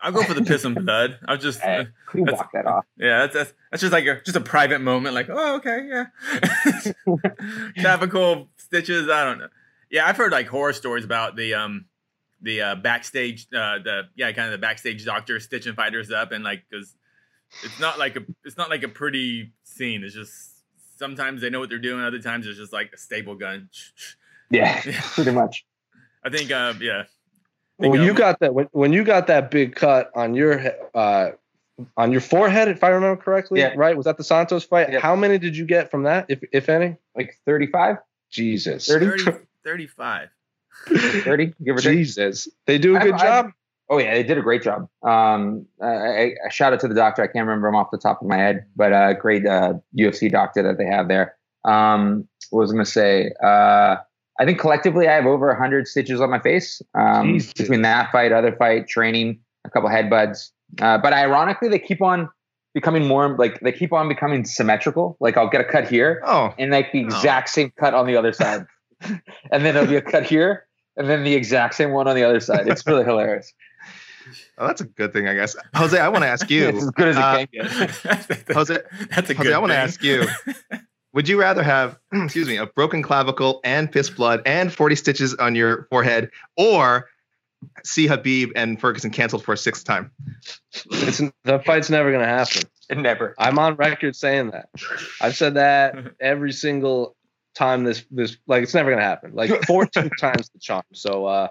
I'll go for the piss and blood. I'll just you walk that off. yeah, that's, that's that's just like a just a private moment. Like, oh, okay, yeah. Clavicle stitches. I don't know. Yeah, I've heard like horror stories about the um the uh, backstage uh the yeah kind of the backstage doctor stitching fighters up and like because it's not like a it's not like a pretty scene. It's just sometimes they know what they're doing. Other times it's just like a staple gun. Yeah, pretty much. I think uh yeah. I Well, you got that when, when you got that big cut on your uh, on your forehead, if I remember correctly, Yeah. right? Was that the Santos fight? Yeah. How many did you get from that, if if any? Like 35, Jesus, 30, 30, 35. 30, give or take. Jesus, they do a I've- good job. I've- Oh yeah, they did a great job. Um, I, I, I shout out to the doctor. I can't remember him off the top of my head, but a great uh, UFC doctor that they have there. Um, what was I going to say? Uh, I think collectively I have over 100 stitches on my face um, between that fight, other fight, training, a couple headbutts. Uh, but ironically, they keep on becoming more like they keep on becoming symmetrical. Like I'll get a cut here, Oh, and like the exact same cut on the other side. and then there'll be a cut here, and then the exact same one on the other side. It's really hilarious. oh, that's a good thing, I guess. Jose, I want to ask you. it's as good as it uh, can get. Jose, That's a good Jose, I want to ask you: Would you rather have, excuse me, a broken clavicle and piss blood and forty stitches on your forehead, or see Khabib and Ferguson canceled for a sixth time? It's the fight's never gonna happen. Never. I'm on record saying that. I've said that every single time this this like it's never gonna happen. Like 14 times the charm. So uh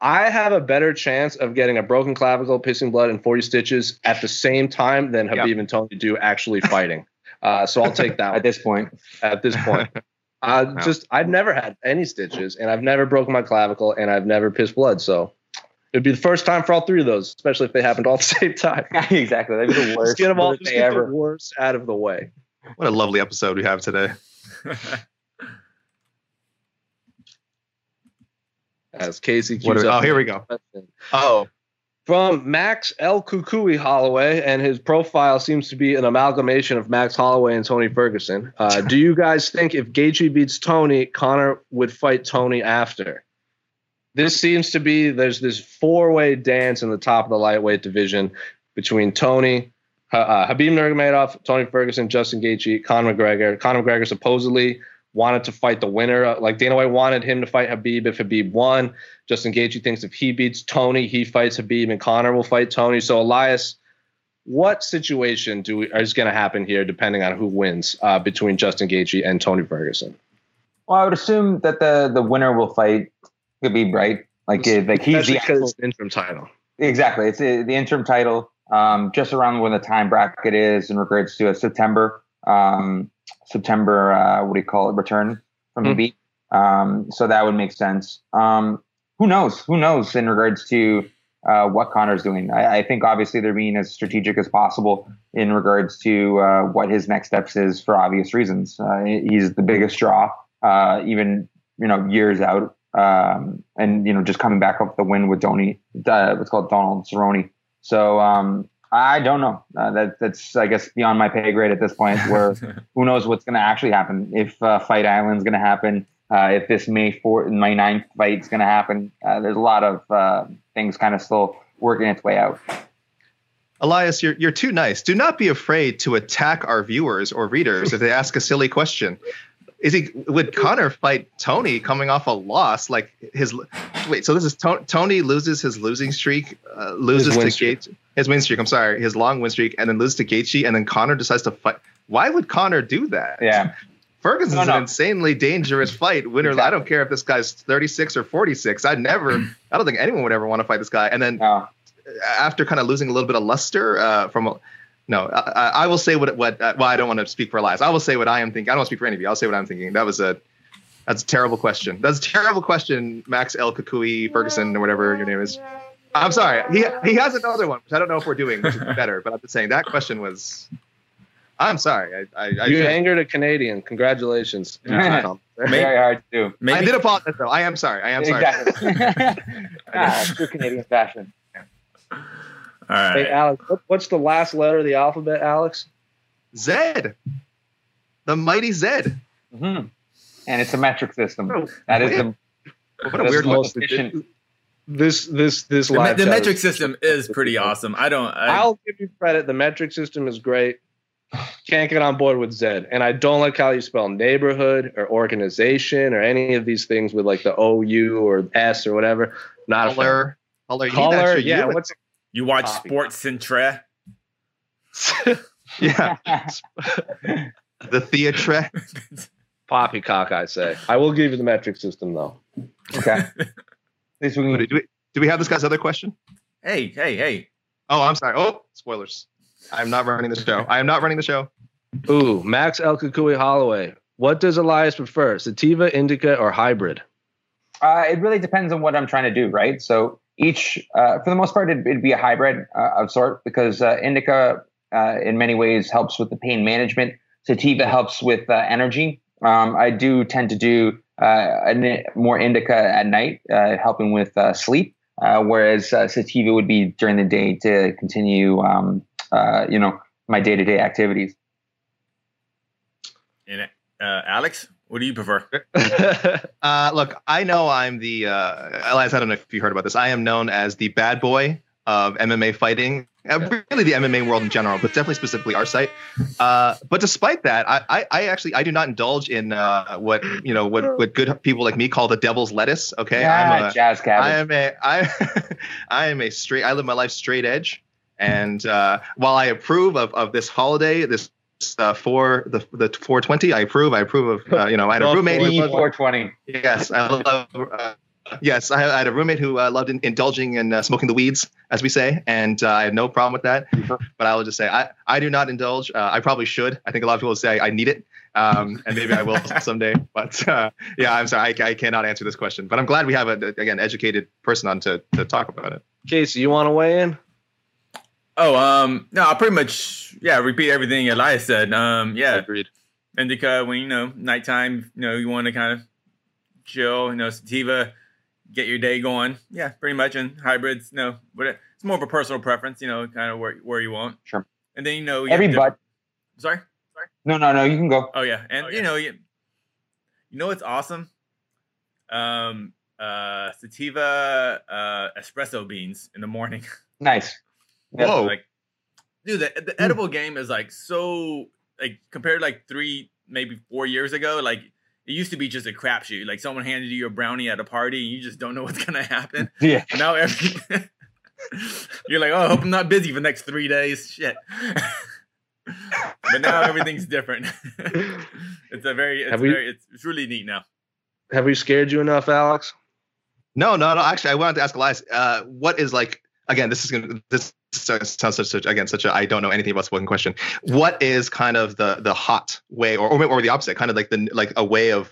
I have a better chance of getting a broken clavicle, pissing blood, and 40 stitches at the same time than Khabib and Tony do actually fighting. Uh, so I'll take that At this point, at this point. Uh, Wow. Just I've never had any stitches, and I've never broken my clavicle, and I've never pissed blood. So it'd be the first time for all three of those, especially if they happened all at the same time. exactly. That'd be the worst get them all. Just get ever. the worst out of the way. What a lovely episode we have today. As Casey What are- up oh, here we go. question. Oh, From Max El Cucuy Holloway, and his profile seems to be an amalgamation of Max Holloway and Tony Ferguson. Uh, do you guys think if Gaethje beats Tony, Conor would fight Tony after? This seems to be there's this four-way dance in the top of the lightweight division between Tony, uh, uh, Khabib Nurmagomedov, Tony Ferguson, Justin Gaethje, Conor McGregor. Conor McGregor supposedly wanted to fight the winner. Uh, Like Dana White wanted him to fight Khabib if Khabib won. Justin Gaethje thinks if he beats Tony, he fights Khabib, and Conor will fight Tony. So Elias, what situation do we, is going to happen here, depending on who wins uh, between Justin Gaethje and Tony Ferguson? Well, I would assume that the the winner will fight Khabib, right? Like, like he's the actual, interim title. exactly. It's the interim title, um, just around when the time bracket is in regards to a September, um, September. Uh, what do you call it? Return from Hmm. beat. Um, so that would make sense. Um, who knows? Who knows in regards to uh, what Conor's doing? I, I think obviously they're being as strategic as possible in regards to uh, what his next steps is for obvious reasons. Uh, he's the biggest draw, uh, even you know years out, um, and you know just coming back off the win with Donny, uh, what's called Donald Cerrone. So um, I don't know. Uh, that that's I guess beyond my pay grade at this point. Where who knows what's going to actually happen? If uh, Fight Island's going to happen, uh, if this May 4th, May 9th fight's going to happen, uh, there's a lot of uh, things kind of still working its way out. Elias, you're you're too nice. Do not be afraid to attack our viewers or readers if they ask a silly question. Is he would Conor fight Tony coming off a loss? Like his wait, so this is To- Tony loses his losing streak, uh, loses His win to streak. His win streak. I'm sorry, his long win streak, and then loses to Gaethje, and then Conor decides to fight. Why would Conor do that? Yeah. Ferguson's No, no. an insanely dangerous fight. Winner, I don't care if this guy's 36 or 46. I'd never, I don't think anyone would ever want to fight this guy. And then after kind of losing a little bit of luster uh, from, no, I, I will say what what. Uh, well, I don't want to speak for Elias. I will say what I am thinking. I don't want to speak for any of you. I'll say what I'm thinking. That was a, that's a terrible question. That's a terrible question, Max El Cucuy Ferguson or whatever your name is. I'm sorry. He he has another one, which I don't know if we're doing, which is better. But I'm just saying that question was. I'm sorry. I I, I, you should- angered a Canadian. Congratulations. Yeah. Maybe- Very hard to do. Maybe I did apologize though. I am sorry. I am sorry. Exactly. ah, true Canadian fashion. All Hey. Alex, what, what's the last letter of the alphabet, Alex? Zed, the mighty Zed. hmm and it's a metric system. That is the what a weird most efficient. This this this the, live the metric system is pretty awesome. I don't. I, I'll give you credit. The metric system is great. Can't get on board with Zed, and I don't like how you spell neighborhood or organization or any of these things with like the O U or S or whatever. Not a fan. Color, color, you Color, extra yeah. U in What's you watch Copy. Sports Centre. Yeah, the theatre. poppycock? I say. I will give you the metric system though. okay. At least Do we, do we have this guy's other question? Hey, hey, hey! Oh, I'm sorry. Oh, spoilers. I'm not running the show. I am not running the show. Ooh, Max El Cucuy Holloway. What does Elias prefer, sativa, indica, or hybrid? Uh, it really depends on what I'm trying to do, right? So each, uh, for the most part, it'd, it'd be a hybrid uh, of sort because uh, indica, uh, in many ways, helps with the pain management. Sativa helps with uh, energy. Um, I do tend to do a ni- more indica at night, uh, helping with uh, sleep, uh, whereas uh, sativa would be during the day to continue, um, uh, you know, my day-to-day activities. And uh, Alex, what do you prefer? Uh, look, I know I'm the uh, Elias. I don't know if you heard about this. I am known as the bad boy of MMA fighting, uh, really the MMA world in general, but definitely specifically our site. Uh, but despite that, I, I, I actually I do not indulge in uh, what you know what what good people like me call the devil's lettuce. Okay, Yeah, I'm a, jazz cabbage. I am a I I am a straight. I live my life straight edge, and uh, while I approve of, of this holiday, this uh, for the the 420, I approve. I approve of uh, you know I had a roommate. for- who- B420. Yes, I love. Yes, I, I had a roommate who uh, loved in, indulging in uh, smoking the weeds, as we say, and uh, I have no problem with that. But I will just say I, I do not indulge. Uh, I probably should. I think a lot of people say I need it, um, and maybe I will someday. But uh, yeah, I'm sorry, I, I cannot answer this question. But I'm glad we have a again educated person on to to talk about it. Casey, you want to weigh in? Oh, um, no, I'll pretty much yeah repeat everything Elias said. Um, yeah, Agreed. indica when you know nighttime, you know you want to kind of chill. You know, sativa, get your day going. Yeah, pretty much. And hybrids, no, but it's more of a personal preference. You know, kind of where where you want. Sure. And then you know you Every have but. different- Sorry. No, no, no. You can go. Oh yeah, and you know you, you know it's awesome? Um, uh, sativa uh, espresso beans in the morning. Nice. Yeah. Whoa. like, dude, the, the edible game is like so like compared to like three maybe four years ago. Like it used to be just a crapshoot. Like someone handed you a brownie at a party and you just don't know what's gonna happen. Yeah. And now every you're like, oh, I hope I'm not busy for the next three days. Shit. but now everything's different. it's a very, it's we- very, it's, it's really neat now. Have we scared you enough, Alex? No, no, no. Actually, I wanted to ask Elias, uh, what is like again? This is gonna this sounds such, such again such a I don't know anything about smoking question. What is kind of the the hot way, or or, or the opposite, kind of like the like a way of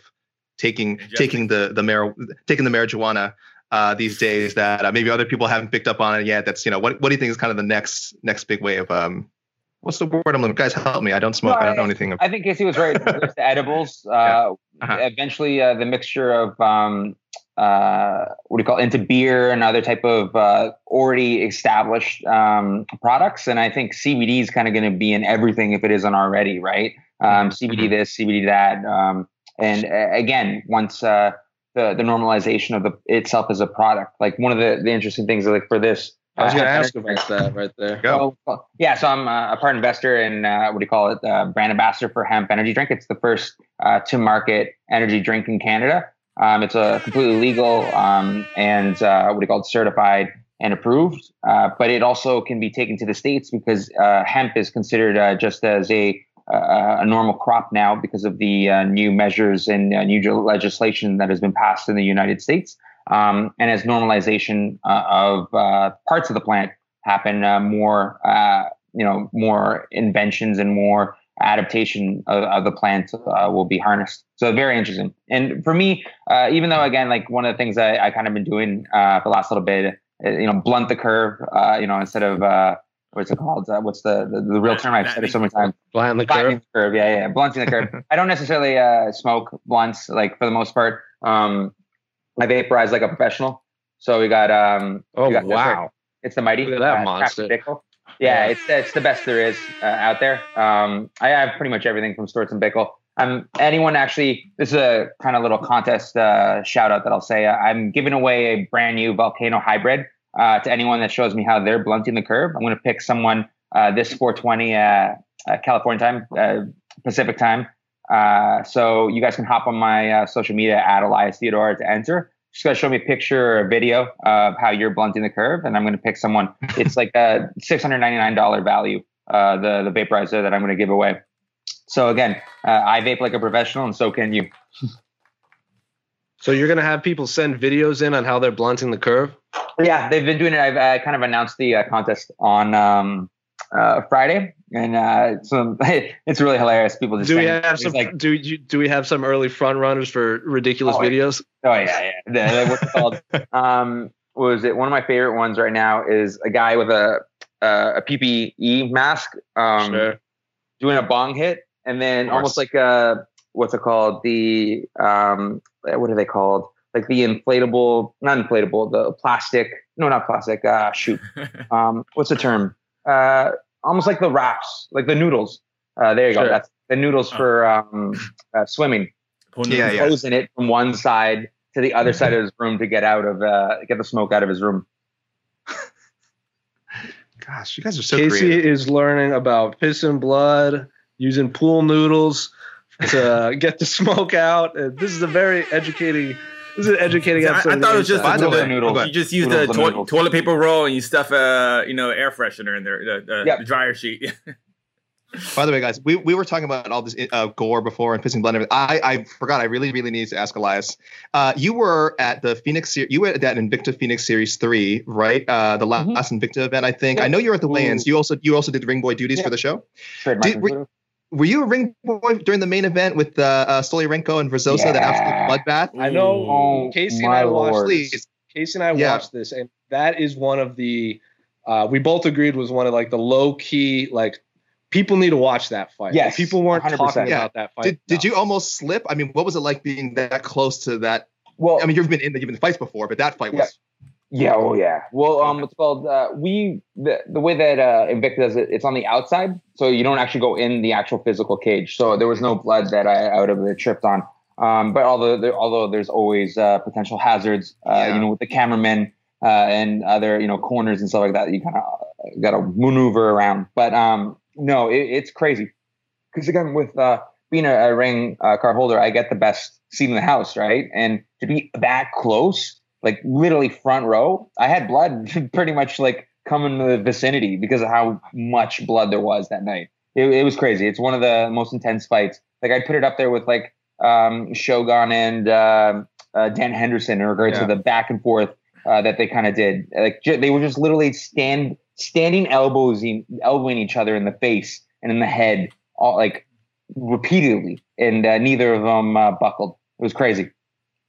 taking Ingesting. taking the the mar- taking the marijuana uh, these days that uh, maybe other people haven't picked up on it yet. That's you know what what do you think is kind of the next next big way of um what's the word I'm looking? Guys, help me! I don't smoke. No, I don't know anything. Of, I think Casey was right. There's the edibles. Uh, Uh-huh. Eventually, uh, the mixture of um, uh, what do you call it, into beer and other type of uh, already established um, products. And I think CBD is kind of going to be in everything if it isn't already, right? Um, CBD this, CBD that. Um, and uh, again, once uh, the the normalization of the itself as a product, like one of the, the interesting things, like for this. I was uh, going to ask about that right there. Go. well, yeah, so I'm uh, a part investor in uh, what do you call it? Uh, brand ambassador for hemp energy drink. It's the first uh, to market energy drink in Canada. Um, it's a completely legal um, and uh, what do you call it? Certified and approved. Uh, but it also can be taken to the states because uh, hemp is considered uh, just as a uh, a normal crop now because of the uh, new measures and uh, new legislation that has been passed in the United States. Um, and as normalization uh, of uh, parts of the plant happen, uh, more uh, you know more inventions and more adaptation of, of the plant uh, will be harnessed. So very interesting. And for me, uh, even though again, like one of the things I, I kind of been doing uh, for the last little bit, you know, blunt the curve. Uh, you know, instead of uh, what's it called? Uh, what's the, the the real term? I've said it so many times. Blunt the curve. the curve. Yeah, yeah, blunting the curve. I don't necessarily uh, smoke blunts, like for the most part. Um, I vaporize like a professional. So we got um. Oh, got wow. It's the mighty. Look at that uh, monster. Yeah, it's it's the best there is uh, out there. Um, I have pretty much everything from Storz and Bickel. I'm anyone actually. This is a kind of little contest uh, shout out that I'll say. I'm giving away a brand new Volcano hybrid uh, to anyone that shows me how they're blunting the curve. I'm going to pick someone uh, this 420 uh, uh, California time, uh, Pacific time. So you guys can hop on my social media at Elias Theodorou to enter. Just gotta show me a picture or a video of how you're blunting the curve, and I'm going to pick someone. It's like a $699 value, the the vaporizer that I'm going to give away. So again, uh, I vape like a professional, and so can you. So you're gonna have people send videos in on how they're blunting the curve. Yeah, they've been doing it. I've uh, kind of announced the uh, contest on um, uh, Friday, and uh, so it's really hilarious. People just do we have some like, do you, do we have some early front runners for ridiculous oh, videos? Oh yeah, yeah. The, what's called? um, was it one of my favorite ones right now? Is a guy with a uh, a PPE mask um, sure. doing a bong hit and then almost like a what's it called? The um, what are they called? Like the inflatable, not inflatable, the plastic. No, not plastic. Uh, shoot. Um, what's the term? Uh, almost like the wraps, like the noodles. Uh, there you sure. go. That's the noodles oh. for um, uh, swimming. Yeah, yeah. Closing it from one side to the other side of his room to get out of uh, get the smoke out of his room. Gosh, you guys are so Casey creative. is learning about piss and blood, using pool noodles to get the smoke out. This is a very educating. This is an educating episode. I, I thought it was just by the way, noodles. you just use the to- toilet paper roll and you stuff a you know air freshener in there, the, the, yep. the dryer sheet. By the way, guys, we, we were talking about all this uh, gore before and pissing blood. And I I forgot. I really really need to ask Elias. Uh, you were at the Phoenix. You were at that Invicta Phoenix Series three, right? Uh, the last mm-hmm. Invicta event, I think. I know you were at the weigh-ins. You also you also did ring boy duties for the show. Did, were, were you a ring boy during the main event with uh, uh Stoliarenko and Verzosa, yeah. that absolute bloodbath? I know oh, Casey and I watched this. Casey and I yeah. watched this, and that is one of the uh, we both agreed was one of like the low key like people need to watch that fight. Yes, people weren't 100%. talking yeah. about that fight. Did, no. did you almost slip? I mean, what was it like being that close to that? Well, I mean, you've been in the given fights before, but that fight was yeah, oh yeah. Well, um, it's called uh, we the the way that uh, Invicta does it, it's on the outside, so you don't actually go in the actual physical cage. So there was no blood that I, I would have tripped on. Um, but although there, although there's always uh, potential hazards, uh, yeah. you know, with the cameramen uh, and other you know corners and stuff like that, you kind of got to maneuver around. But um, no, it, it's crazy because again, with uh, being a, a ring uh, card holder, I get the best seat in the house, right? And to be that close like literally front row. I had blood pretty much like come in the vicinity because of how much blood there was that night. It, it was crazy. It's one of the most intense fights. Like I put it up there with like um, Shogun and uh, uh, Dan Henderson in regards yeah. to the back and forth uh, that they kind of did. Like j- they were just literally stand standing elbows elbowing each other in the face and in the head, all like repeatedly, and uh, neither of them uh, buckled. It was crazy.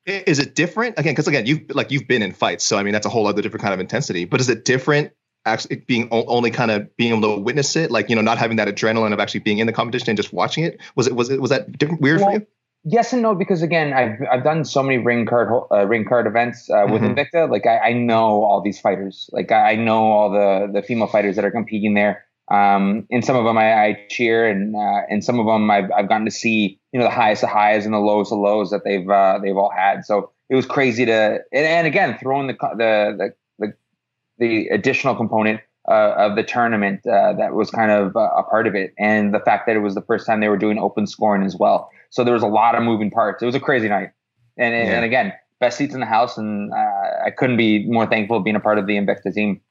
Is it different again? Because again, you've like you've been in fights, so I mean that's a whole other different kind of intensity. But is it different actually being only kind of being able to witness it, like you know, not having that adrenaline of actually being in the competition and just watching it? Was it was it was that different weird well, for you? Yes and no, because again, I've I've done so many ring card uh, ring card events uh, with mm-hmm. Invicta. Like I, I, know all these fighters. Like I, I know all the the female fighters that are competing there. Um, and some of them I, I cheer, and uh, and some of them I've I've gotten to see, you know, the highest of highs and the lowest of lows that they've uh, they've all had. So it was crazy to, and, and again, throwing the the the the, the additional component uh, of the tournament uh, that was kind of uh, a part of it, and the fact that it was the first time they were doing open scoring as well. So there was a lot of moving parts. It was a crazy night, and yeah. and again, best seats in the house, and uh, I couldn't be more thankful being a part of the Invicta team.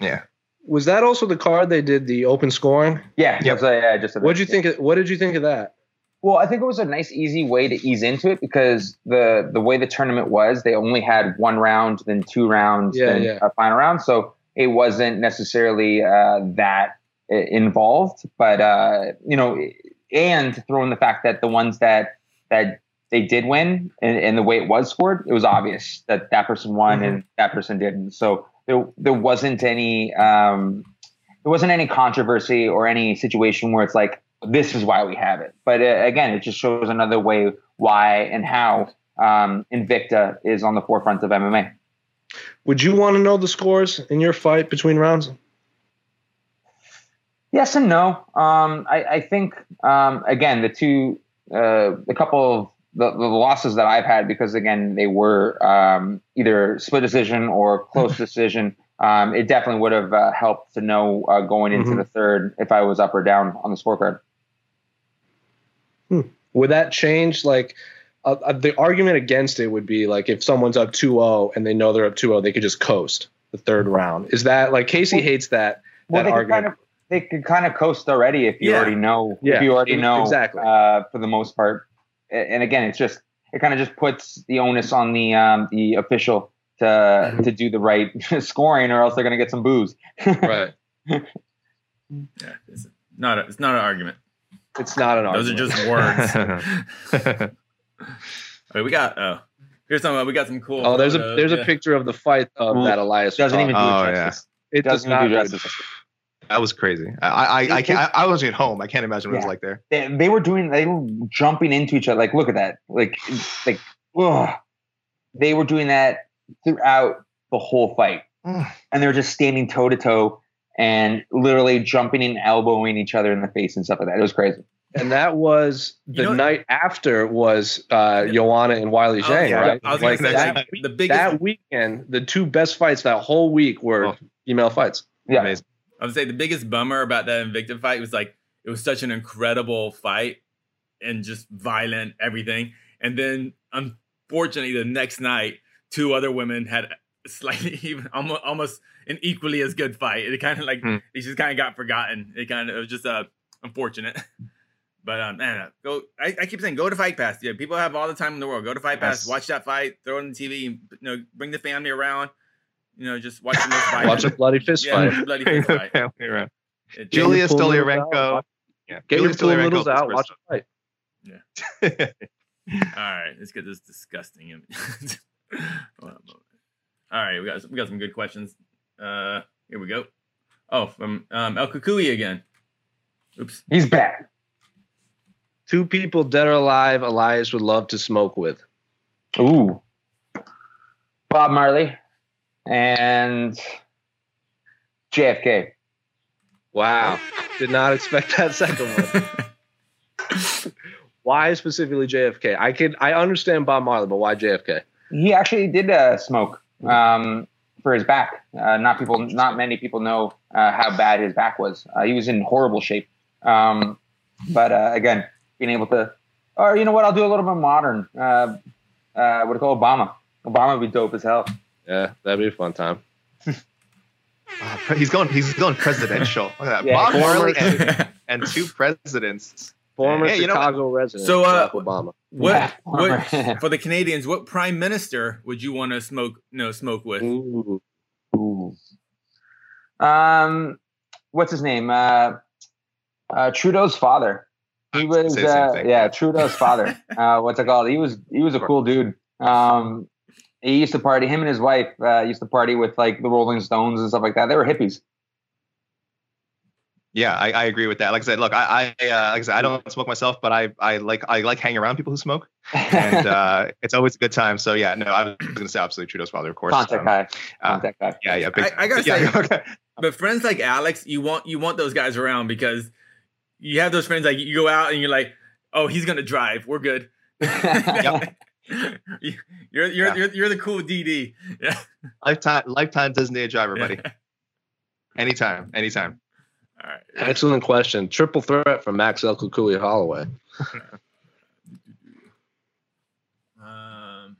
Yeah. Was that also the card they did the open scoring? Yeah. Yep. So, yeah. Just. What did you think? Of, what did you think of that? Well, I think it was a nice, easy way to ease into it because the the way the tournament was, they only had one round, then two rounds, yeah, then yeah. a final round. So it wasn't necessarily uh, that uh, involved, but uh, you know, and throw in the fact that the ones that that they did win and, and, the way it was scored, it was obvious that that person won mm-hmm. and that person didn't. So there there wasn't any um, there wasn't any controversy or any situation where it's like this is why we have it. But uh, again, it just shows another way why and how um, Invicta is on the forefront of MMA. Would you want to know the scores in your fight between rounds? Yes and no. Um, I, I, think um, again the two uh, a couple of the, the losses that I've had because again they were um, either split decision or close decision. Um, it definitely would have uh, helped to know uh, going into mm-hmm. the third if I was up or down on the scorecard. Hmm. Would that change? Like uh, uh the argument against it would be like if someone's up 2-0 and they know they're up 2-0, they could just coast the third round. Is that like Casey well, hates that? Well, that argument. Kind of, they could kind of coast already if you yeah. already know. Yeah. If you already know exactly uh, for the most part. And again, it's just it kind of just puts the onus on the um, the official to mm-hmm. to do the right scoring, or else they're going to get some booze. right. Yeah, it's not a, it's not an argument. It's not an argument. Those are just words. okay, we got oh. Here's some. we got some cool. Oh, there's a there's yeah. a picture of the fight of that Elias doesn't even do oh, justice. Yeah. It doesn't does not do justice. That was crazy. I I I, can't, I, I wasn't at home. I can't imagine what yeah. it was like there. They, they, were doing they were jumping into each other. Like look at that. Like like ugh. they were doing that throughout the whole fight, and they were just standing toe to toe and literally jumping and elbowing each other in the face and stuff like that. It was crazy. And that was the you know, night after was uh, Joanna and Weili Zhang, yeah, right? like that, the biggest, that weekend, the two best fights that whole week were oh. female fights. Yeah, Amazing. I would say the biggest bummer about that Invicta fight was like it was such an incredible fight and just violent everything. And then unfortunately, the next night, two other women had slightly even almost almost an equally as good fight. It kind of like mm. it just kind of got forgotten. It kind of it was just uh unfortunate. But um, man, go. I, I, keep saying go to Fight Pass. Yeah, people have all the time in the world. Go to Fight Pass, watch that fight, throw it on the TV, you know, bring the family around you know, just watching this fight. Watch a bloody fist yeah, fight. Bloody fist fight. Julia Stoliarenko. Yeah. Get your pool noodles out. Watch a fight. Yeah. All right, let's get this disgusting. All right, we got we got some good questions. Uh, here we go. Oh, from um, El Cucuy again. Oops, he's back. Two people dead or alive. Elias would love to smoke with. Ooh, Bob Marley and JFK. Wow. Did not expect that second one. why specifically JFK? I could I understand Bob Marley, but why JFK? He actually did uh, smoke um, for his back. Uh, not people, not many people know uh, how bad his back was. Uh, he was in horrible shape. Um, but uh, again, being able to, or you know what, I'll do a little bit modern. Uh, what do you call Obama? Obama would be dope as hell. Yeah, that'd be a fun time. oh, he's going. He's going presidential. Look at that. Yeah, Bob Marley and, and, two presidents. Former hey, Chicago you know resident. So, uh, Obama. What, what for the Canadians? What prime minister would you want to smoke? no, smoke with. Ooh. Ooh. Um, what's his name? Uh, uh, Trudeau's father. He was, uh, yeah, Trudeau's father. Uh, what's it called? He was, he was a cool dude. Um, he used to party. Him and his wife uh, used to party with like the Rolling Stones and stuff like that. They were hippies. Yeah, I, I agree with that. Like I said, look, I, I uh, like I said, I don't smoke myself, but I, I like I like hanging around people who smoke, and uh, it's always a good time. So yeah, no, I was going to say absolutely Trudeau's father, of course. Contact um, guy. Uh, Contact guy. Yeah, yeah. Big, I, I gotta yeah, say, okay. but friends like Alex, you want you want those guys around because you have those friends like you go out and you're like, oh, he's gonna drive, we're good. yep. you're you're, yeah. you're you're the cool DD. Yeah. Lifetime lifetime Disney driver, buddy. anytime, anytime. All right. Excellent question. Triple threat from Max El Cucuy Holloway. um.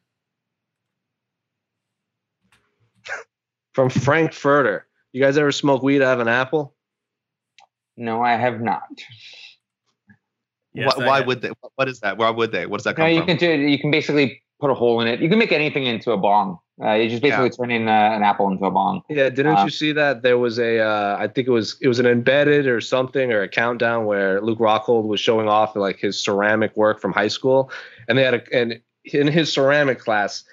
From Frank Furter. You guys ever smoke weed out of an apple? No, I have not. Yes, why, why would they? What is that? Why would they? What does that come no, you from? can do. You can basically put a hole in it. You can make anything into a bong. Uh, you just basically yeah. turning uh, an apple into a bong. Yeah, didn't um, you see that there was a? Uh, I think it was it was an embedded or something or a countdown where Luke Rockhold was showing off like his ceramic work from high school, and they had a and in his ceramic class.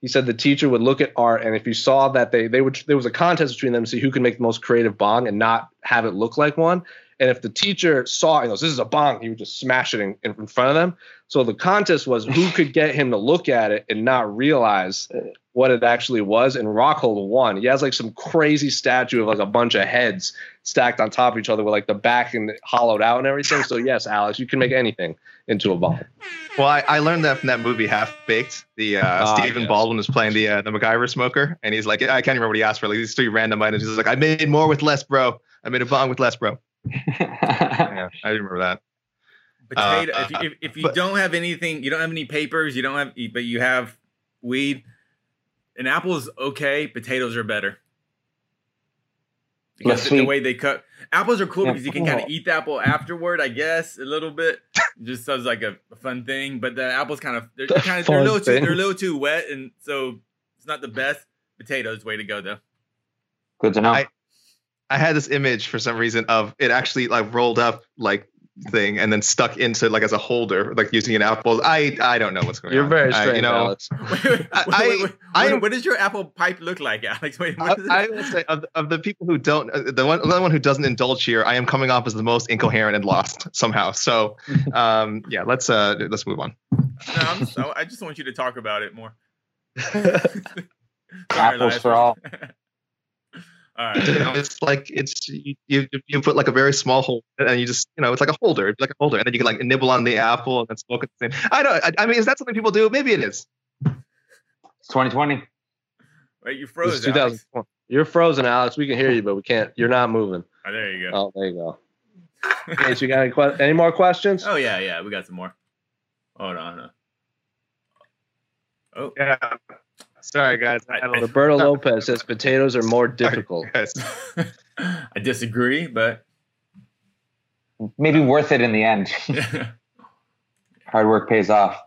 He said the teacher would look at art, and if you saw that they they would there was a contest between them to see who could make the most creative bong and not have it look like one. And if the teacher saw and goes, this is a bong, he would just smash it in, in front of them. So the contest was who could get him to look at it and not realize what it actually was. And Rockhold won. He has like some crazy statue of like a bunch of heads stacked on top of each other with like the back and hollowed out and everything. So yes, Alex, you can make anything into a bomb. Well, I, I learned that from that movie Half Baked. The uh, Ah, Stephen yes. Baldwin was playing the uh, the MacGyver smoker, and he's like, I can't remember what he asked for. Like these three random items. He's like, I made more with less, bro. I made a bomb with less, bro. Yeah, I remember that. Potato. Uh, if you, if, if you but- don't have anything, you don't have any papers. You don't have, but you have weed. An apple is okay. Potatoes are better. Because Less the, the way they cut apples are cool Yeah. because you can kind of eat the apple afterward, I guess, a little bit, just sounds like a, a fun thing. But the apples kind of they're A kind of they're a fun little too they're a little too wet, and so it's not the best. Potatoes, way to go though. Good to know. I- I had this image for some reason of it actually like rolled up like thing and then stuck into like as a holder, like using an apple. I I don't know what's going on. You're on. very I- strange, you know, Alex. Wait, wait, wait, I- wait, wait. I- What- what does your apple pipe look like, Alex? Wait, I, what is it? I will say of, of the people who don't, uh, the one, the one who doesn't indulge here, I am coming off as the most incoherent and lost somehow. So, um, yeah, let's uh, let's move on. No, I'm just, I just want you to talk about it more. Apples for all. All You right. know, it's like it's you, you you put like a very small hole and you just you know it's like a holder, it's like a holder, and then you can like nibble on the apple and then smoke at the same. I don't. I, I mean, is that something people do? Maybe it is. It's 2020. Wait, you It's froze. Alex. You're frozen, Alex. We can hear you, but we can't. You're not moving. Oh, there you go. Oh, there you go. Okay, so you got any, que- any more questions? Oh yeah, yeah. We got some more. Hold on. uh. Oh, Yeah. Sorry, guys. I, I don't Roberto Lopez says potatoes are more difficult. guys. I disagree, but Maybe worth it in the end. Hard work pays off.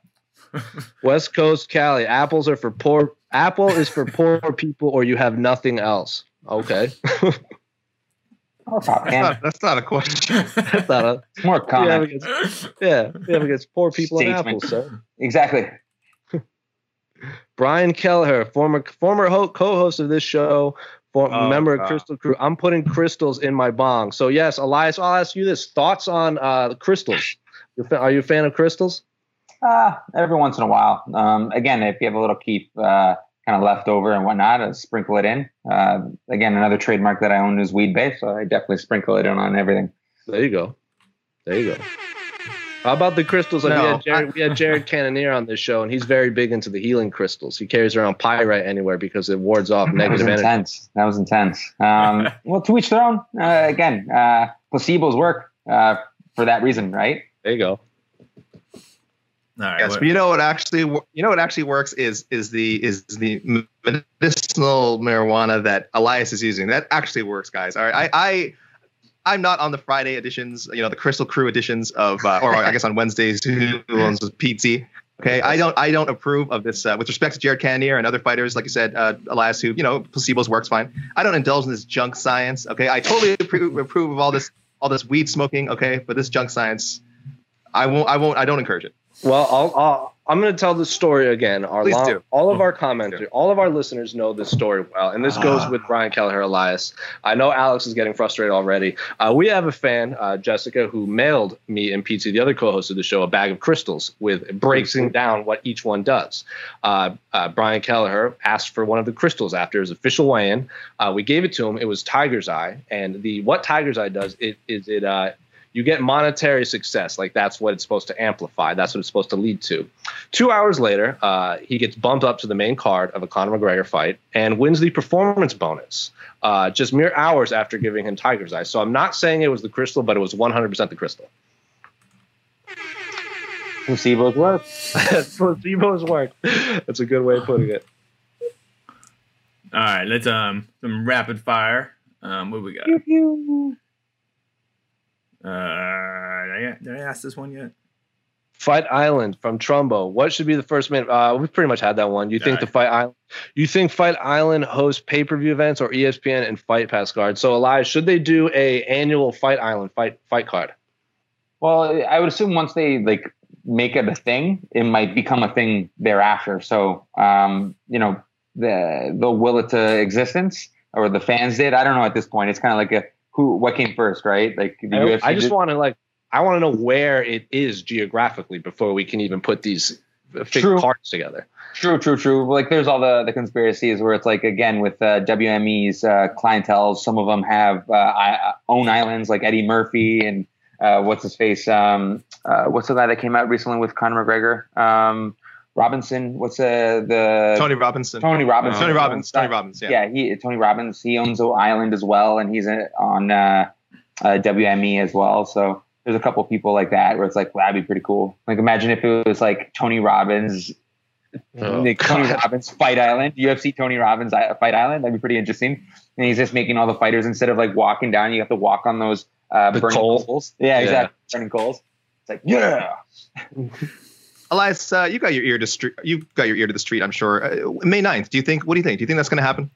West Coast Cali, apples are for poor. Apple is for poor people, or you have nothing else. Okay, That's not, that's not a question. that's not a It's more we have common. against, yeah. We have against poor people and apples, sir. Exactly. Brian Kelleher, former former ho- co-host of this show, for, Oh, member of Crystal Crew. I'm putting crystals in my bong. So yes, Elias, I'll ask you this: thoughts on uh, crystals? You're you a fan of crystals? Uh, every once in a while. Um, again, if you have a little keep uh, kind of left over and whatnot, uh, sprinkle it in. Uh, again, another trademark that I own is weed based, so I definitely sprinkle it in on everything. There you go. There you go. How about the crystals? Like we, had Jared, we had Jared Cannonier on this show, and he's very big into the healing crystals. He carries around pyrite anywhere because it wards off negative That was negative energy. intense. That was intense. Um, well, to each their own. Uh, again, uh, placebos work uh, for that reason, right? There you go. all right. Yes, what- but you know what actually you know what actually works is is the is the medicinal marijuana that Elias is using. That actually works, guys. All right, I I I'm not on the Friday editions, you know, the Crystal Crew editions of, uh, or I guess on Wednesdays, who owns PT. Okay, I don't I don't approve of this. Uh, with respect to Jared Cannonier and other fighters, like you said, uh, Elias, who you know placebos works fine. I don't indulge in this junk science. Okay, I totally approve, approve of all this all this weed smoking. Okay, but this junk science, I won't I won't I don't encourage it. Well, I'll, I'll, I'm going to tell the story again. Our Please long- do. All of our commenters, all of our listeners know this story well, and this goes with Brian Kelleher Elias. I know Alex is getting frustrated already. Uh, we have a fan, uh, Jessica, who mailed me and Pete, the other co-host of the show, a bag of crystals with breaking down what each one does. Uh, uh, Brian Kelleher asked for one of the crystals after his official weigh-in. Uh, we gave it to him. It was Tiger's Eye, and the what Tiger's Eye does it is it uh, you get monetary success. Like that's what it's supposed to amplify. That's what it's supposed to lead to. Two hours later, uh, he gets bumped up to the main card of a Conor McGregor fight and wins the performance bonus. Uh, just mere hours after giving him Tiger's Eye. So I'm not saying it was the crystal, but it was 100% the crystal. Placebos work. Placebo's work. That's a good way of putting it. all right. Let's um some rapid fire. Um, what we got? Uh, did I, did I ask this one yet? Fight Island from Trumbo. What should be the first minute? Uh, we pretty much had that one. You think Alright. the Fight Island? You think Fight Island hosts pay per view events or ESPN and Fight Pass cards? So Elias, should they do a annual Fight Island fight fight card? Well, I would assume once they like make it a thing, it might become a thing thereafter. So, um, you know, the, they'll will it to existence, or the fans did. I don't know at this point. It's kind of like a who, what came first, right? Like the I, UFC. I just want to like, I want to know where it is geographically before we can even put these uh, fake True. cards together. True, true, true. Like there's all the the conspiracies where it's like again with uh, WME's uh, clientele, some of them have uh, I, own islands like Eddie Murphy and uh, what's his face? Um, uh, what's the guy that came out recently with Conor McGregor? Um, Robinson. What's the the Tony Robinson? Tony Robbins. Tony Robbins. Tony Robbins. Yeah. Yeah, he Tony Robbins. He owns the island as well, and he's uh, on uh, uh, WME as well. So there's a couple people like that where it's like well, that'd be pretty cool. Like imagine if it was like Tony Robbins. Oh, like Tony God. Robbins Fight Island, UFC Tony Robbins Fight Island. That'd be pretty interesting. And he's just making all the fighters instead of like walking down, you have to walk on those uh, burning coals? coals. Yeah, Yeah. exactly. Burning coals. It's like yeah. Elias, uh, you got your ear to street. You got your ear to the street. I'm sure. Uh, May 9th. Do you think? What do you think? Do you think that's going to happen?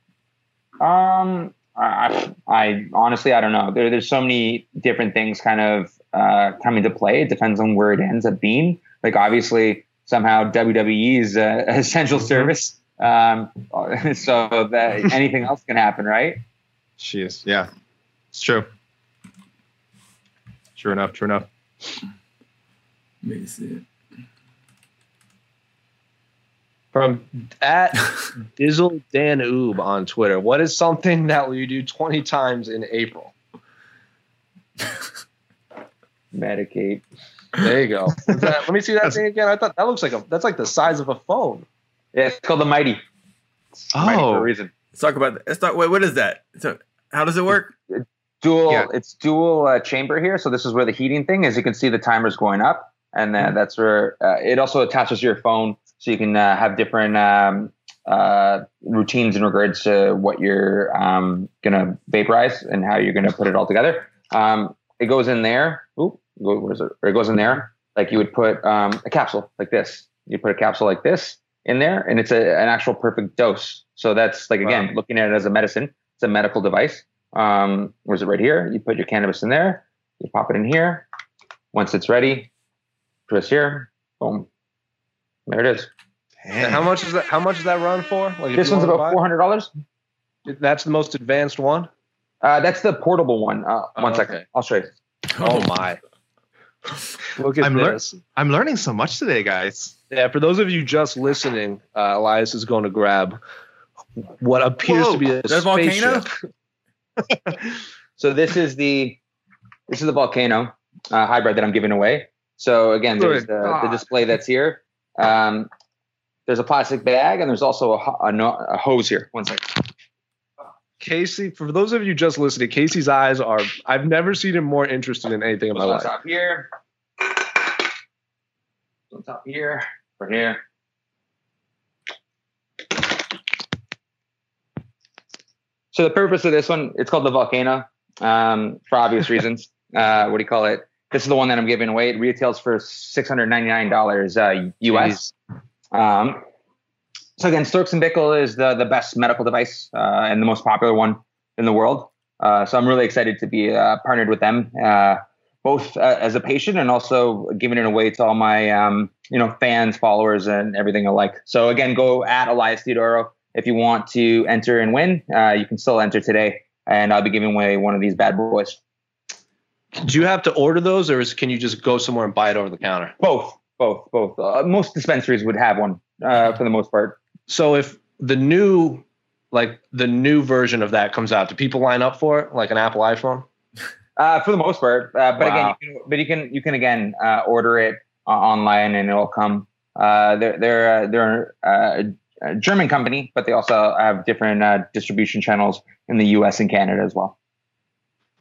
Um, I, I honestly I don't know. There, there's so many different things kind of uh, come into play. It depends on where it ends up being. Like obviously somehow WWE is uh, essential service. Um, so that anything else can happen, right? She is. Yeah, it's true. True enough. True enough. Let me see it. From at Dizzle Dan Oob on Twitter. What is something that you do 20 times in April? Medicate. There you go. That- let me see that thing again. I thought that looks like a that's like the size of a phone. Yeah, it's called the Mighty. Mighty for a Oh, reason. Let's talk about. Let's talk. Wait, what is that? So, how does it work? Dual. Yeah. It's dual uh, chamber here. So this is where the heating thing is. You can see the timer's going up, and then that's where uh, it also attaches to your phone, so you can uh, have different um, uh, routines in regards to what you're um, gonna vaporize and how you're gonna put it all together. Um, it goes in there. Oop, go- where is it? Or it goes in there. Like you would put um, a capsule like this. You put a capsule like this in there, and it's a, an actual perfect dose. So that's like again, Wow. looking at it as a medicine. It's a medical device. Um, where's it right here? You put your cannabis in there. You pop it in here. Once it's ready, twist here. Boom. There it is. And how much is that? How much does that run for? Like This one's about four hundred dollars. That's the most advanced one. Uh, that's the portable one. Uh, Oh, one second. okay. I'll show you. Oh my! Look at I'm lear- this. I'm learning so much today, guys. Yeah, for those of you just listening, uh, Elias is going to grab what appears Whoa, to be a that volcano? So this is the this is the volcano uh, hybrid that I'm giving away. So again, there's the, the display that's here. Um, there's a plastic bag and there's also a, a, a hose here. One second. Casey, for those of you just listening, Casey's eyes are. I've never seen him more interested in anything in my on life. top here. On top here. Right here. So the purpose of this one, it's called the Volcano, um, for obvious reasons. Uh, what do you call it? This is the one that I'm giving away. It retails for six hundred ninety nine dollars uh, US. Um, so again, Storz and Bickel is the the best medical device uh, and the most popular one in the world. Uh, so I'm really excited to be uh, partnered with them, uh, both uh, as a patient and also giving it away to all my um, you know fans, followers, and everything alike. So again, go at Elias Theodorou if you want to enter and win. Uh, you can still enter today, and I'll be giving away one of these bad boys. Do you have to order those, or is, can you just go somewhere and buy it over the counter? Both, both, both. Uh, most dispensaries would have one uh, for the most part. So if the new, like the new version of that comes out, do people line up for it, like an Apple iPhone? Uh, for the most part, uh, but Wow. again, you can, but you can you can again uh, order it uh, online and it'll come. Uh, they're they're uh, they're uh, a German company, but they also have different uh, distribution channels in the U.S. and Canada as well.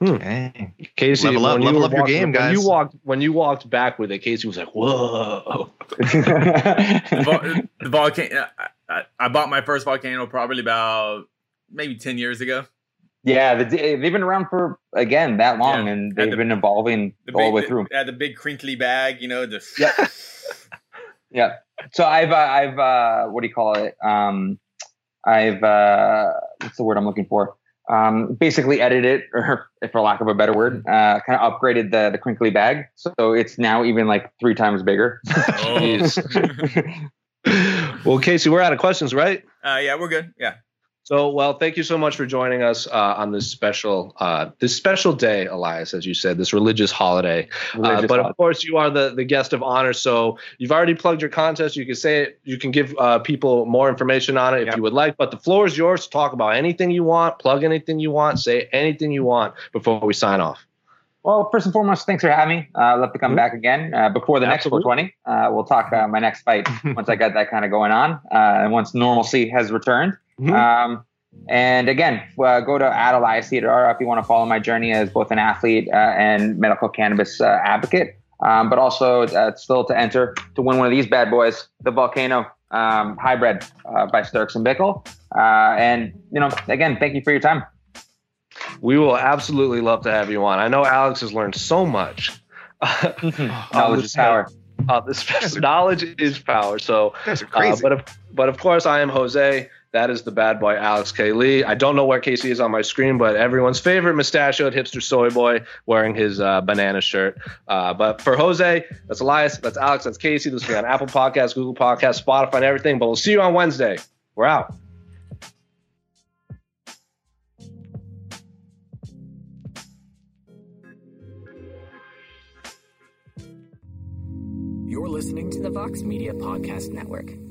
Dang. Casey, Level up- level were up your walking- game, When you guys. walked when you walked back with it, Casey was like, "Whoa!" The, vol- the volcano. I, I, I bought my first volcano probably about maybe ten years ago. yeah, the, they've been around for again that long, Yeah. and And they've the- been evolving The all the way through. Had the big crinkly bag, you know. Just Yeah. Yeah. So I've uh, I've uh, what do you call it? Um, I've uh, what's the word I'm looking for? Um, basically edited, it, or for lack of a better word, uh, kind of upgraded the the crinkly bag, so it's now even like three times bigger. Oh. well, Casey, we're out of questions, right? uh, yeah, we're good. Yeah. So, well, thank you so much for joining us uh, on this special uh, this special day, Elias, as you said, this religious holiday. Uh, but holiday. of course, you are the, the guest of honor, so you've already plugged your contest. You can say it. You can give uh, people more information on it if Yep. you would like. But the floor is yours to talk about anything you want, plug anything you want, say anything you want before we sign off. Well, first and foremost, thanks for having me. Uh, love to come mm-hmm. back again uh, before the Absolutely. next 420. Uh, we'll talk uh, my next fight once I get that kind of going on uh, and once normalcy has returned. Mm-hmm. Um, and again, uh, go to at Elias Theodorou if you want to follow my journey as both an athlete and medical cannabis advocate. Um, but also still to enter to win one of these bad boys, the Volcano um, Hybrid by Storz and Bickel. and you know, again, thank you for your time. We will absolutely love to have you on. I know Alex has learned so much. knowledge is power. Uh, this knowledge is power. So, That's uh, crazy. Uh, but of, but of course, I am Jose. That is the bad boy Alex K. Lee. I don't know where Casey is on my screen, but everyone's favorite mustachioed hipster soy boy wearing his uh, banana shirt. Uh, but for Jose, that's Elias, that's Alex, that's Casey. This will be on Apple Podcasts, Google Podcasts, Spotify, and everything. But we'll see you on Wednesday. We're out. You're listening to the Vox Media Podcast Network.